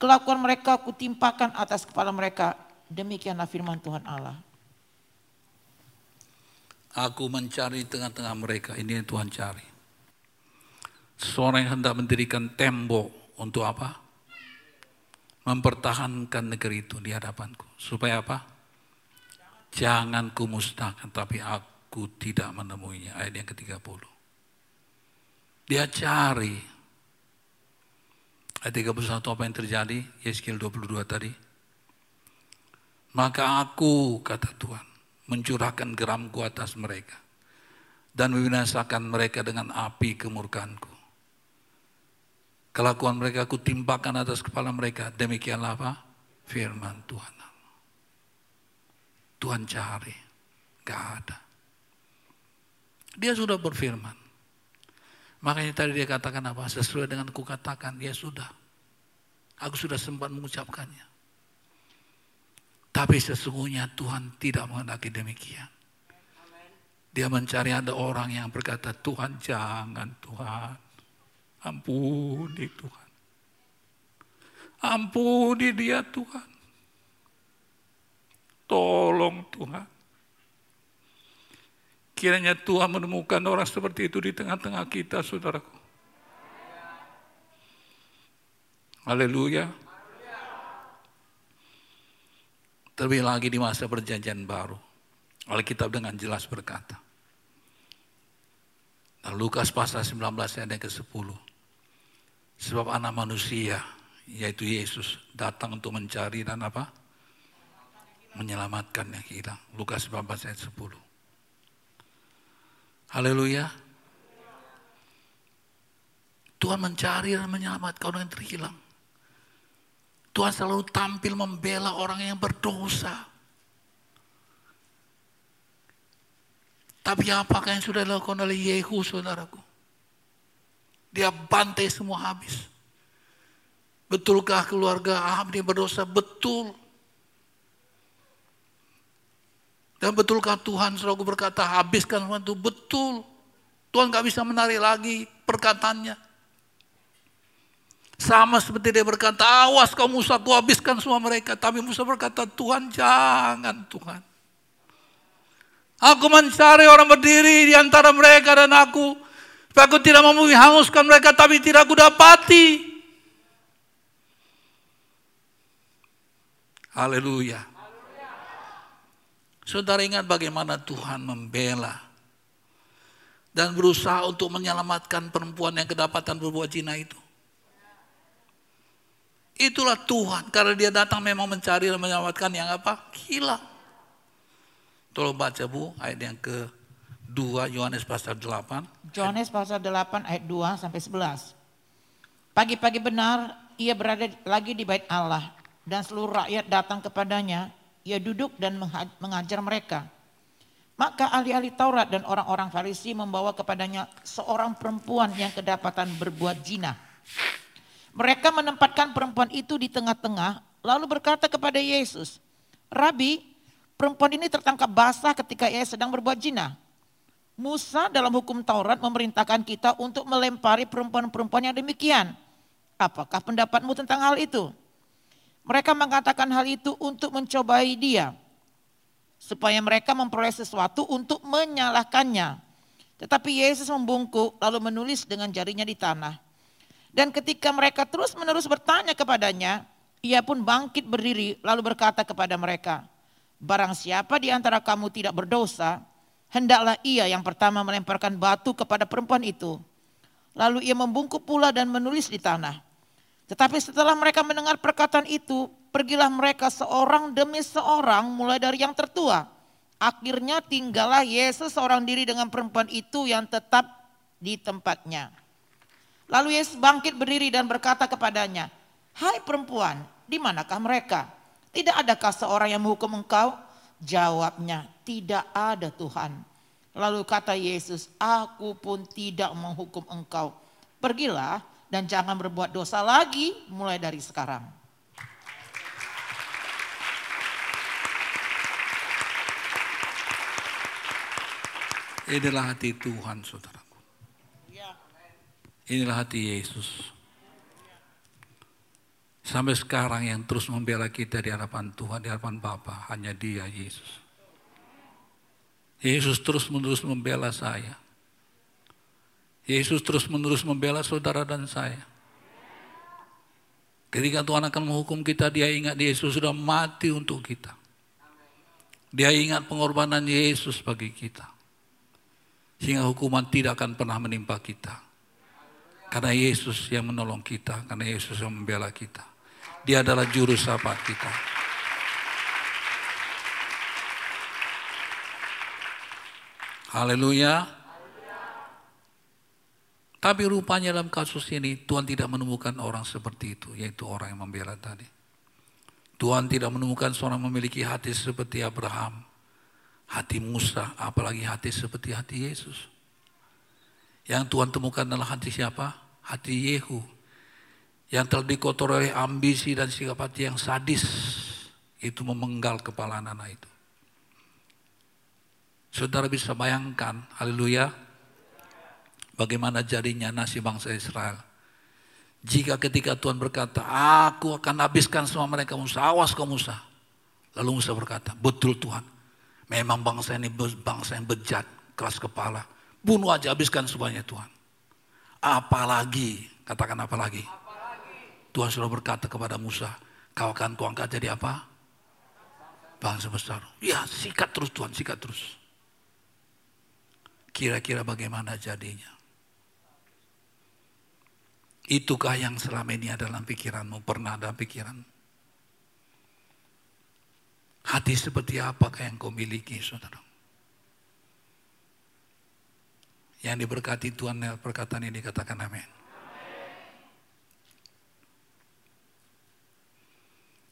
Kelakuan mereka aku timpakan atas kepala mereka. Demikianlah firman Tuhan Allah. Aku mencari tengah-tengah mereka, ini yang Tuhan cari. Seorang yang hendak mendirikan tembok untuk apa? Mempertahankan negeri itu di hadapanku. Supaya apa? Jangan kumusnahkan, tapi aku tidak menemuinya. Ayat yang ke-30. Dia cari. Ayat 31 apa yang terjadi? Yeskiel 22 tadi. Maka aku, kata Tuhan, mencurahkan geramku atas mereka. Dan membinasakan mereka dengan api kemurkanku. Kelakuan mereka aku timpakan atas kepala mereka. Demikianlah apa? Firman Tuhan. Tuhan cari. Gak ada. Dia sudah berfirman. Makanya tadi dia katakan apa? Sesuai dengan ku katakan, ya sudah. Aku sudah sempat mengucapkannya. Tapi sesungguhnya Tuhan tidak menghendaki demikian. Dia mencari ada orang yang berkata, Tuhan jangan Tuhan. Ampuni Tuhan. Ampuni dia Tuhan. Tolong Tuhan. Kiranya Tuhan menemukan orang seperti itu di tengah-tengah kita, saudaraku. Haleluya. Terlebih lagi di masa perjanjian baru. Alkitab dengan jelas berkata. Nah, Lukas pasal 19 ayat yang ke-10. Sebab anak manusia, yaitu Yesus, datang untuk mencari dan apa? Menyelamatkan yang hilang. Lukas 19 ayat 10. Haleluya. Tuhan mencari dan menyelamatkan orang yang terhilang. Tuhan selalu tampil membela orang yang berdosa. Tapi apakah yang sudah dilakukan oleh Yehu saudaraku? Dia bantai semua habis. Betulkah keluarga Ahab ini berdosa? Betul. Dan betulkah Tuhan selalu berkata habiskan semua itu? Betul. Tuhan gak bisa menarik lagi perkataannya. Sama seperti dia berkata, awas kau Musa, aku habiskan semua mereka. Tapi Musa berkata, Tuhan jangan Tuhan. Aku mencari orang berdiri di antara mereka dan aku aku tidak mau menghanguskan mereka tapi tidak aku dapati. Haleluya. Saudara ingat bagaimana Tuhan membela dan berusaha untuk menyelamatkan perempuan yang kedapatan berbuat zina itu. Itulah Tuhan karena dia datang memang mencari dan menyelamatkan yang apa? Hilang. Tolong baca Bu ayat yang ke 2 Yohanes pasal 8. Yohanes pasal 8 ayat 2 sampai 11. Pagi-pagi benar ia berada lagi di bait Allah dan seluruh rakyat datang kepadanya. Ia duduk dan mengajar mereka. Maka ahli-ahli Taurat dan orang-orang Farisi membawa kepadanya seorang perempuan yang kedapatan berbuat zina. Mereka menempatkan perempuan itu di tengah-tengah lalu berkata kepada Yesus, Rabi, perempuan ini tertangkap basah ketika ia sedang berbuat zina. Musa dalam hukum Taurat memerintahkan kita untuk melempari perempuan-perempuan yang demikian. Apakah pendapatmu tentang hal itu? Mereka mengatakan hal itu untuk mencobai dia. Supaya mereka memperoleh sesuatu untuk menyalahkannya. Tetapi Yesus membungkuk lalu menulis dengan jarinya di tanah. Dan ketika mereka terus menerus bertanya kepadanya, ia pun bangkit berdiri lalu berkata kepada mereka, Barang siapa di antara kamu tidak berdosa, Hendaklah ia yang pertama melemparkan batu kepada perempuan itu. Lalu ia membungkuk pula dan menulis di tanah. Tetapi setelah mereka mendengar perkataan itu, pergilah mereka seorang demi seorang mulai dari yang tertua. Akhirnya tinggallah Yesus seorang diri dengan perempuan itu yang tetap di tempatnya. Lalu Yesus bangkit berdiri dan berkata kepadanya, Hai perempuan, di manakah mereka? Tidak adakah seorang yang menghukum engkau? Jawabnya, tidak ada Tuhan. Lalu kata Yesus, aku pun tidak menghukum engkau. Pergilah dan jangan berbuat dosa lagi mulai dari sekarang. Inilah hati Tuhan, saudaraku. Inilah hati Yesus. Sampai sekarang yang terus membela kita di hadapan Tuhan, di hadapan Bapa, hanya dia, Yesus. Yesus terus menerus membela saya. Yesus terus menerus membela saudara dan saya. Ketika Tuhan akan menghukum kita, dia ingat Yesus sudah mati untuk kita. Dia ingat pengorbanan Yesus bagi kita. Sehingga hukuman tidak akan pernah menimpa kita. Karena Yesus yang menolong kita, karena Yesus yang membela kita. Dia adalah juru sapa kita. Haleluya. Tapi rupanya dalam kasus ini Tuhan tidak menemukan orang seperti itu, yaitu orang yang membela tadi. Tuhan tidak menemukan seorang memiliki hati seperti Abraham, hati Musa, apalagi hati seperti hati Yesus. Yang Tuhan temukan adalah hati siapa? Hati Yehu. Yang telah dikotor oleh ambisi dan sikap hati yang sadis. Itu memenggal kepala anak itu. Saudara bisa bayangkan, haleluya, bagaimana jadinya nasib bangsa Israel. Jika ketika Tuhan berkata, aku akan habiskan semua mereka Musa, awas kau Musa. Lalu Musa berkata, betul Tuhan, Memang bangsa ini bangsa yang bejat, keras kepala. Bunuh aja, habiskan semuanya Tuhan. Apalagi, katakan apalagi. apalagi. Tuhan sudah berkata kepada Musa, kau akan kuangkat jadi apa? Bangsa besar. Ya sikat terus Tuhan, sikat terus. Kira-kira bagaimana jadinya? Itukah yang selama ini ada dalam pikiranmu, pernah ada pikiranmu? Hati seperti apakah yang kau miliki, saudara? Yang diberkati Tuhan perkataan ini katakan amin.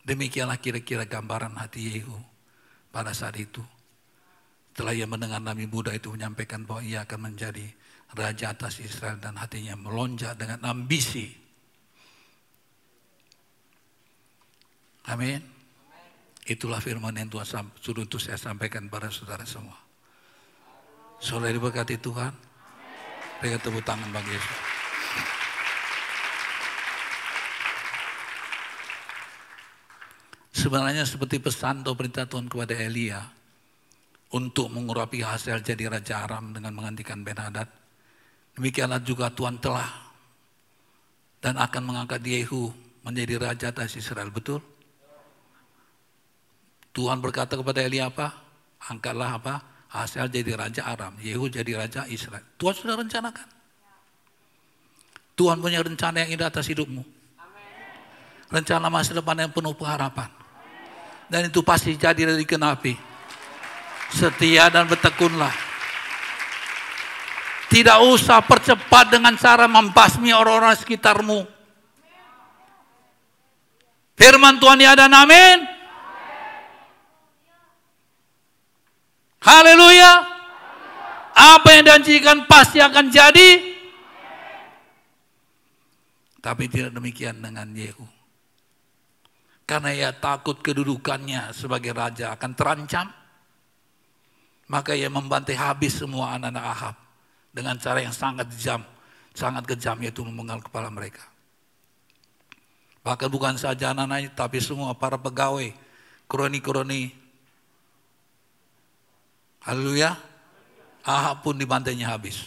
Demikianlah kira-kira gambaran hati Yehu pada saat itu. Setelah ia mendengar Nabi muda itu menyampaikan bahwa ia akan menjadi raja atas Israel dan hatinya melonjak dengan ambisi. Amin. Itulah firman yang Tuhan suruh untuk saya sampaikan pada saudara semua. Saudara diberkati Tuhan. Berikan tepuk tangan bagi Yesus. Sebenarnya seperti pesan atau perintah Tuhan kepada Elia untuk mengurapi hasil jadi Raja Aram dengan menggantikan Ben Hadad. Demikianlah juga Tuhan telah dan akan mengangkat Yehu menjadi Raja atas Israel. Betul? Tuhan berkata kepada Elia apa? Angkatlah apa? Hasil jadi raja Aram. Yehu jadi raja Israel. Tuhan sudah rencanakan. Tuhan punya rencana yang indah atas hidupmu. Rencana masa depan yang penuh pengharapan. Dan itu pasti jadi dari kenapi. Setia dan bertekunlah. Tidak usah percepat dengan cara membasmi orang-orang sekitarmu. Firman Tuhan ya dan amin. Haleluya. Apa yang janjikan pasti akan jadi. Tapi tidak demikian dengan Yehu. Karena ia takut kedudukannya sebagai raja akan terancam. Maka ia membantai habis semua anak-anak Ahab. Dengan cara yang sangat kejam. Sangat kejam yaitu memenggal kepala mereka. Bahkan bukan saja anak-anaknya tapi semua para pegawai. Kroni-kroni Haleluya. Ahab pun dibantainya habis.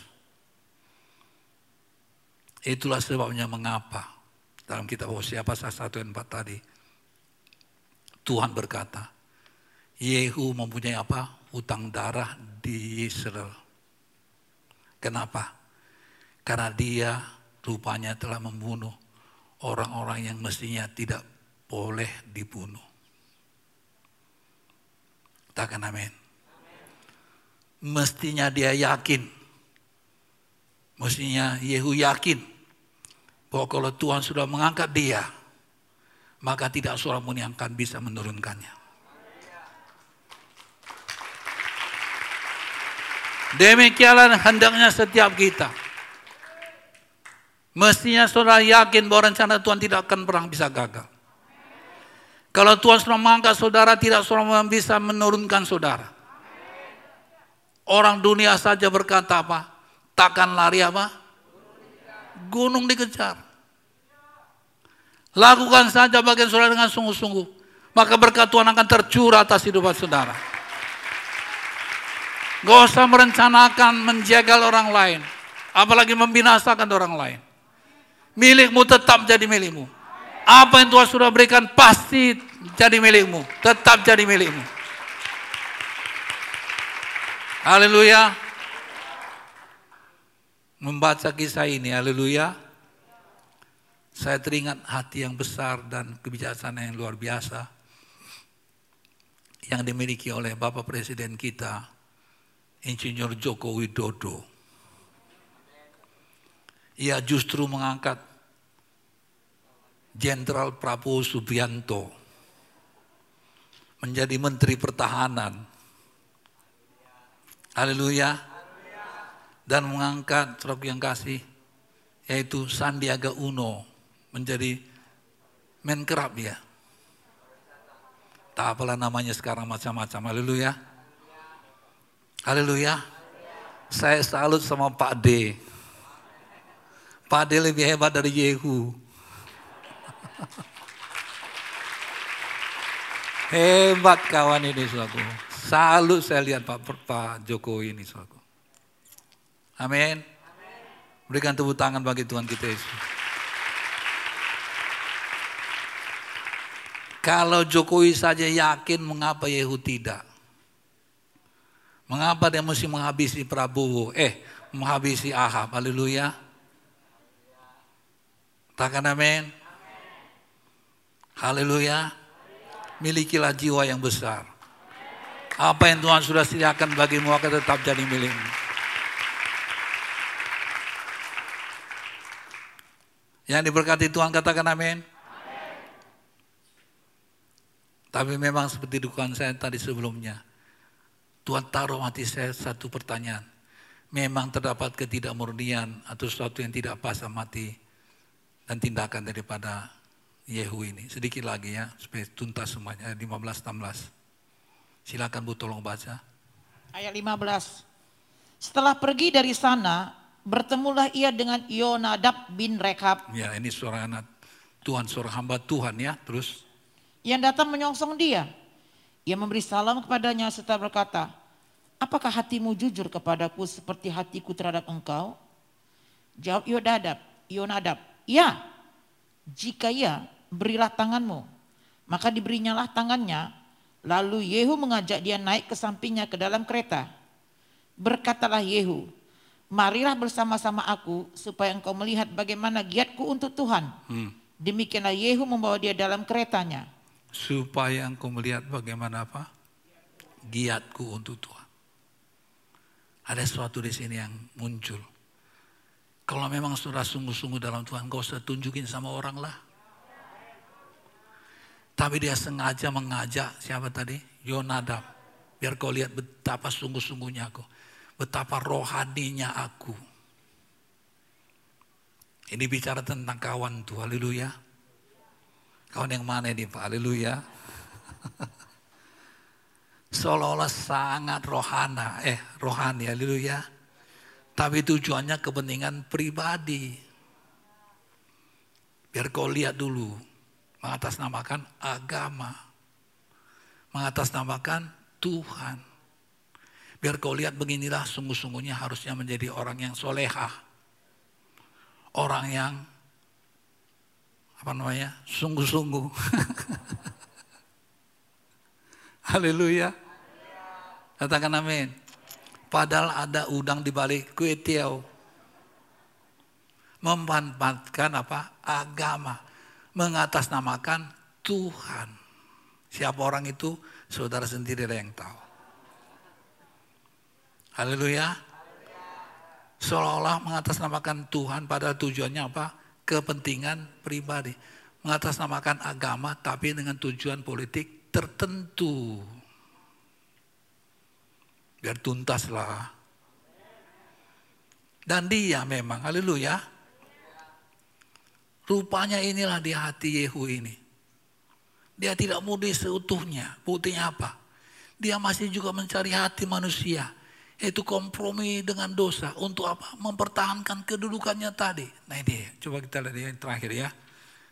Itulah sebabnya mengapa dalam kitab Hosea pasal 1 dan 4 tadi. Tuhan berkata, Yehu mempunyai apa? Utang darah di Israel. Kenapa? Karena dia rupanya telah membunuh orang-orang yang mestinya tidak boleh dibunuh. Katakan amin mestinya dia yakin. Mestinya Yehu yakin bahwa kalau Tuhan sudah mengangkat dia, maka tidak seorang pun yang akan bisa menurunkannya. Demikianlah hendaknya setiap kita. Mestinya saudara yakin bahwa rencana Tuhan tidak akan pernah bisa gagal. Kalau Tuhan sudah mengangkat saudara, tidak seorang bisa menurunkan saudara. Orang dunia saja berkata apa? Takkan lari apa? Gunung dikejar. Lakukan saja bagian saudara dengan sungguh-sungguh. Maka berkat Tuhan akan tercurah atas hidup saudara. Gak usah merencanakan menjagal orang lain. Apalagi membinasakan orang lain. Milikmu tetap jadi milikmu. Apa yang Tuhan sudah berikan pasti jadi milikmu. Tetap jadi milikmu. Haleluya. Membaca kisah ini, haleluya. Saya teringat hati yang besar dan kebijaksanaan yang luar biasa yang dimiliki oleh Bapak Presiden kita, Insinyur Joko Widodo. Ia justru mengangkat Jenderal Prabowo Subianto menjadi Menteri Pertahanan. Haleluya. Dan mengangkat Saudara yang kasih yaitu Sandiaga Uno menjadi Menkerap ya. Tak apalah namanya sekarang macam-macam. Haleluya. Haleluya. Saya salut sama Pak D. Pak D lebih hebat dari Yehu. Hebat kawan ini suatu. Salut saya lihat Pak, Pak Jokowi ini suatu. Amin. Berikan tepuk tangan bagi Tuhan kita Yesus. Kalau Jokowi saja yakin mengapa Yehu tidak? Mengapa dia mesti menghabisi Prabowo? Eh, menghabisi Ahab. Haleluya. Takkan amin. Haleluya. Milikilah jiwa yang besar. Apa yang Tuhan sudah sediakan bagimu akan tetap jadi milikmu. Yang diberkati Tuhan katakan amin. Tapi memang seperti dukungan saya tadi sebelumnya. Tuhan taruh hati saya satu pertanyaan. Memang terdapat ketidakmurnian atau sesuatu yang tidak pas sama hati dan tindakan daripada Yehu ini. Sedikit lagi ya, supaya tuntas semuanya. Ayat 15, 16. Silakan Bu tolong baca. Ayat 15. Setelah pergi dari sana, bertemulah ia dengan Yonadab bin Rekab. Ya ini suara anak Tuhan, suara hamba Tuhan ya. Terus. Yang datang menyongsong dia. Ia memberi salam kepadanya serta berkata, Apakah hatimu jujur kepadaku seperti hatiku terhadap engkau? Jawab Yonadab, Yonadab, ya. Jika ya, berilah tanganmu. Maka diberinyalah tangannya, lalu Yehu mengajak dia naik ke sampingnya ke dalam kereta. Berkatalah Yehu, marilah bersama-sama aku supaya engkau melihat bagaimana giatku untuk Tuhan. Hmm. Demikianlah Yehu membawa dia dalam keretanya. Supaya engkau melihat bagaimana apa? Giatku untuk Tuhan. Ada sesuatu di sini yang muncul. Kalau memang sudah sungguh-sungguh dalam Tuhan, kau usah tunjukin sama orang lah. Tapi dia sengaja mengajak siapa tadi? Yonadab. Biar kau lihat betapa sungguh-sungguhnya aku. Betapa rohaninya aku. Ini bicara tentang kawan tuh, haleluya. Kawan yang mana ini Pak, haleluya. Seolah-olah sangat rohana, eh rohani, haleluya. Tapi tujuannya kepentingan pribadi. Biar kau lihat dulu, mengatasnamakan agama, mengatasnamakan Tuhan. Biar kau lihat beginilah sungguh-sungguhnya harusnya menjadi orang yang soleha. Orang yang apa namanya sungguh-sungguh. Haleluya. Katakan amin. Padahal ada udang di balik kue tiaw. Memanfaatkan apa? Agama mengatasnamakan Tuhan. Siapa orang itu? Saudara sendiri yang tahu. Haleluya. Seolah-olah mengatasnamakan Tuhan pada tujuannya apa? Kepentingan pribadi. Mengatasnamakan agama tapi dengan tujuan politik tertentu. Biar tuntaslah. Dan dia memang, haleluya, Rupanya inilah di hati Yehu ini. Dia tidak murni seutuhnya. Buktinya apa? Dia masih juga mencari hati manusia Itu kompromi dengan dosa untuk apa? Mempertahankan kedudukannya tadi. Nah ini coba kita lihat yang terakhir ya.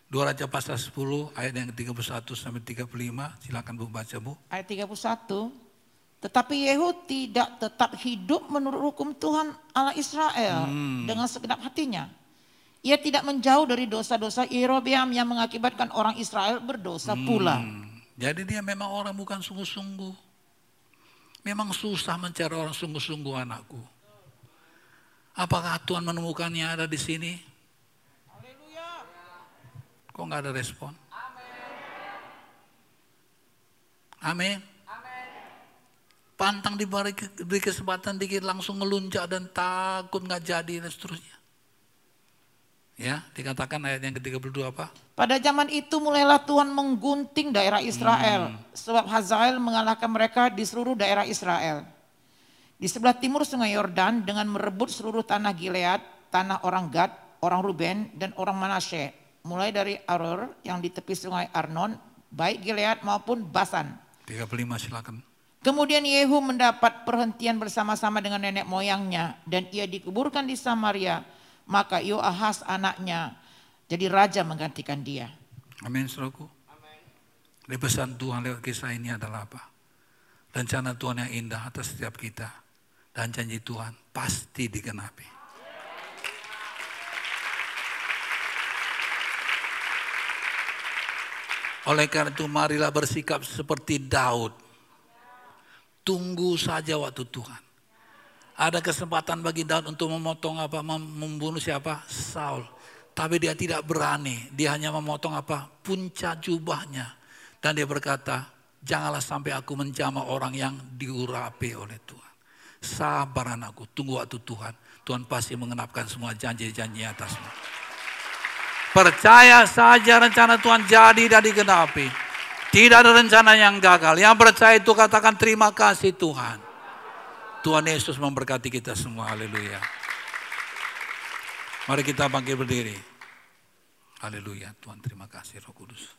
Dua Raja pasal 10 ayat yang ke-31 sampai 35. Silakan Bu baca Bu. Ayat 31. Tetapi Yehu tidak tetap hidup menurut hukum Tuhan Allah Israel hmm. dengan segenap hatinya. Ia tidak menjauh dari dosa-dosa Yerobeam yang mengakibatkan orang Israel berdosa hmm. pula. Jadi dia memang orang bukan sungguh-sungguh. Memang susah mencari orang sungguh-sungguh anakku. Apakah Tuhan menemukannya ada di sini? Kok nggak ada respon? Amin. Pantang diberi, diberi kesempatan dikit langsung ngelunjak dan takut nggak jadi dan seterusnya. Ya, dikatakan ayat yang ke-32 apa? Pada zaman itu mulailah Tuhan menggunting daerah Israel. Hmm. Sebab Hazael mengalahkan mereka di seluruh daerah Israel. Di sebelah timur sungai Yordan dengan merebut seluruh tanah Gilead, tanah orang Gad, orang Ruben, dan orang Manasye. Mulai dari Aror yang di tepi sungai Arnon, baik Gilead maupun Basan. 35 silakan. Kemudian Yehu mendapat perhentian bersama-sama dengan nenek moyangnya dan ia dikuburkan di Samaria maka Yoahas anaknya jadi raja menggantikan dia. Amin, saudaraku. Amin. Pesan Tuhan lewat kisah ini adalah apa? Rencana Tuhan yang indah atas setiap kita. Dan janji Tuhan pasti digenapi. Oleh karena itu marilah bersikap seperti Daud. Tunggu saja waktu Tuhan. Ada kesempatan bagi Daud untuk memotong apa, membunuh siapa? Saul. Tapi dia tidak berani. Dia hanya memotong apa? Puncak jubahnya. Dan dia berkata, janganlah sampai aku menjama orang yang diurapi oleh Tuhan. Sabar anakku, tunggu waktu Tuhan. Tuhan pasti mengenapkan semua janji-janji atasmu. Percaya saja rencana Tuhan jadi dan digenapi. Tidak ada rencana yang gagal. Yang percaya itu katakan terima kasih Tuhan. Tuhan Yesus memberkati kita semua. Haleluya. Mari kita bangkit berdiri. Haleluya. Tuhan terima kasih Roh Kudus.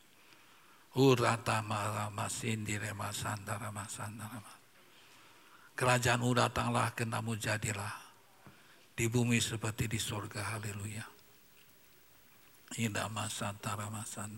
Urata marama sindire masandara masandara. Kerajaanmu datanglah, kenamu jadilah. Di bumi seperti di sorga. Haleluya. Indah masantara masandara.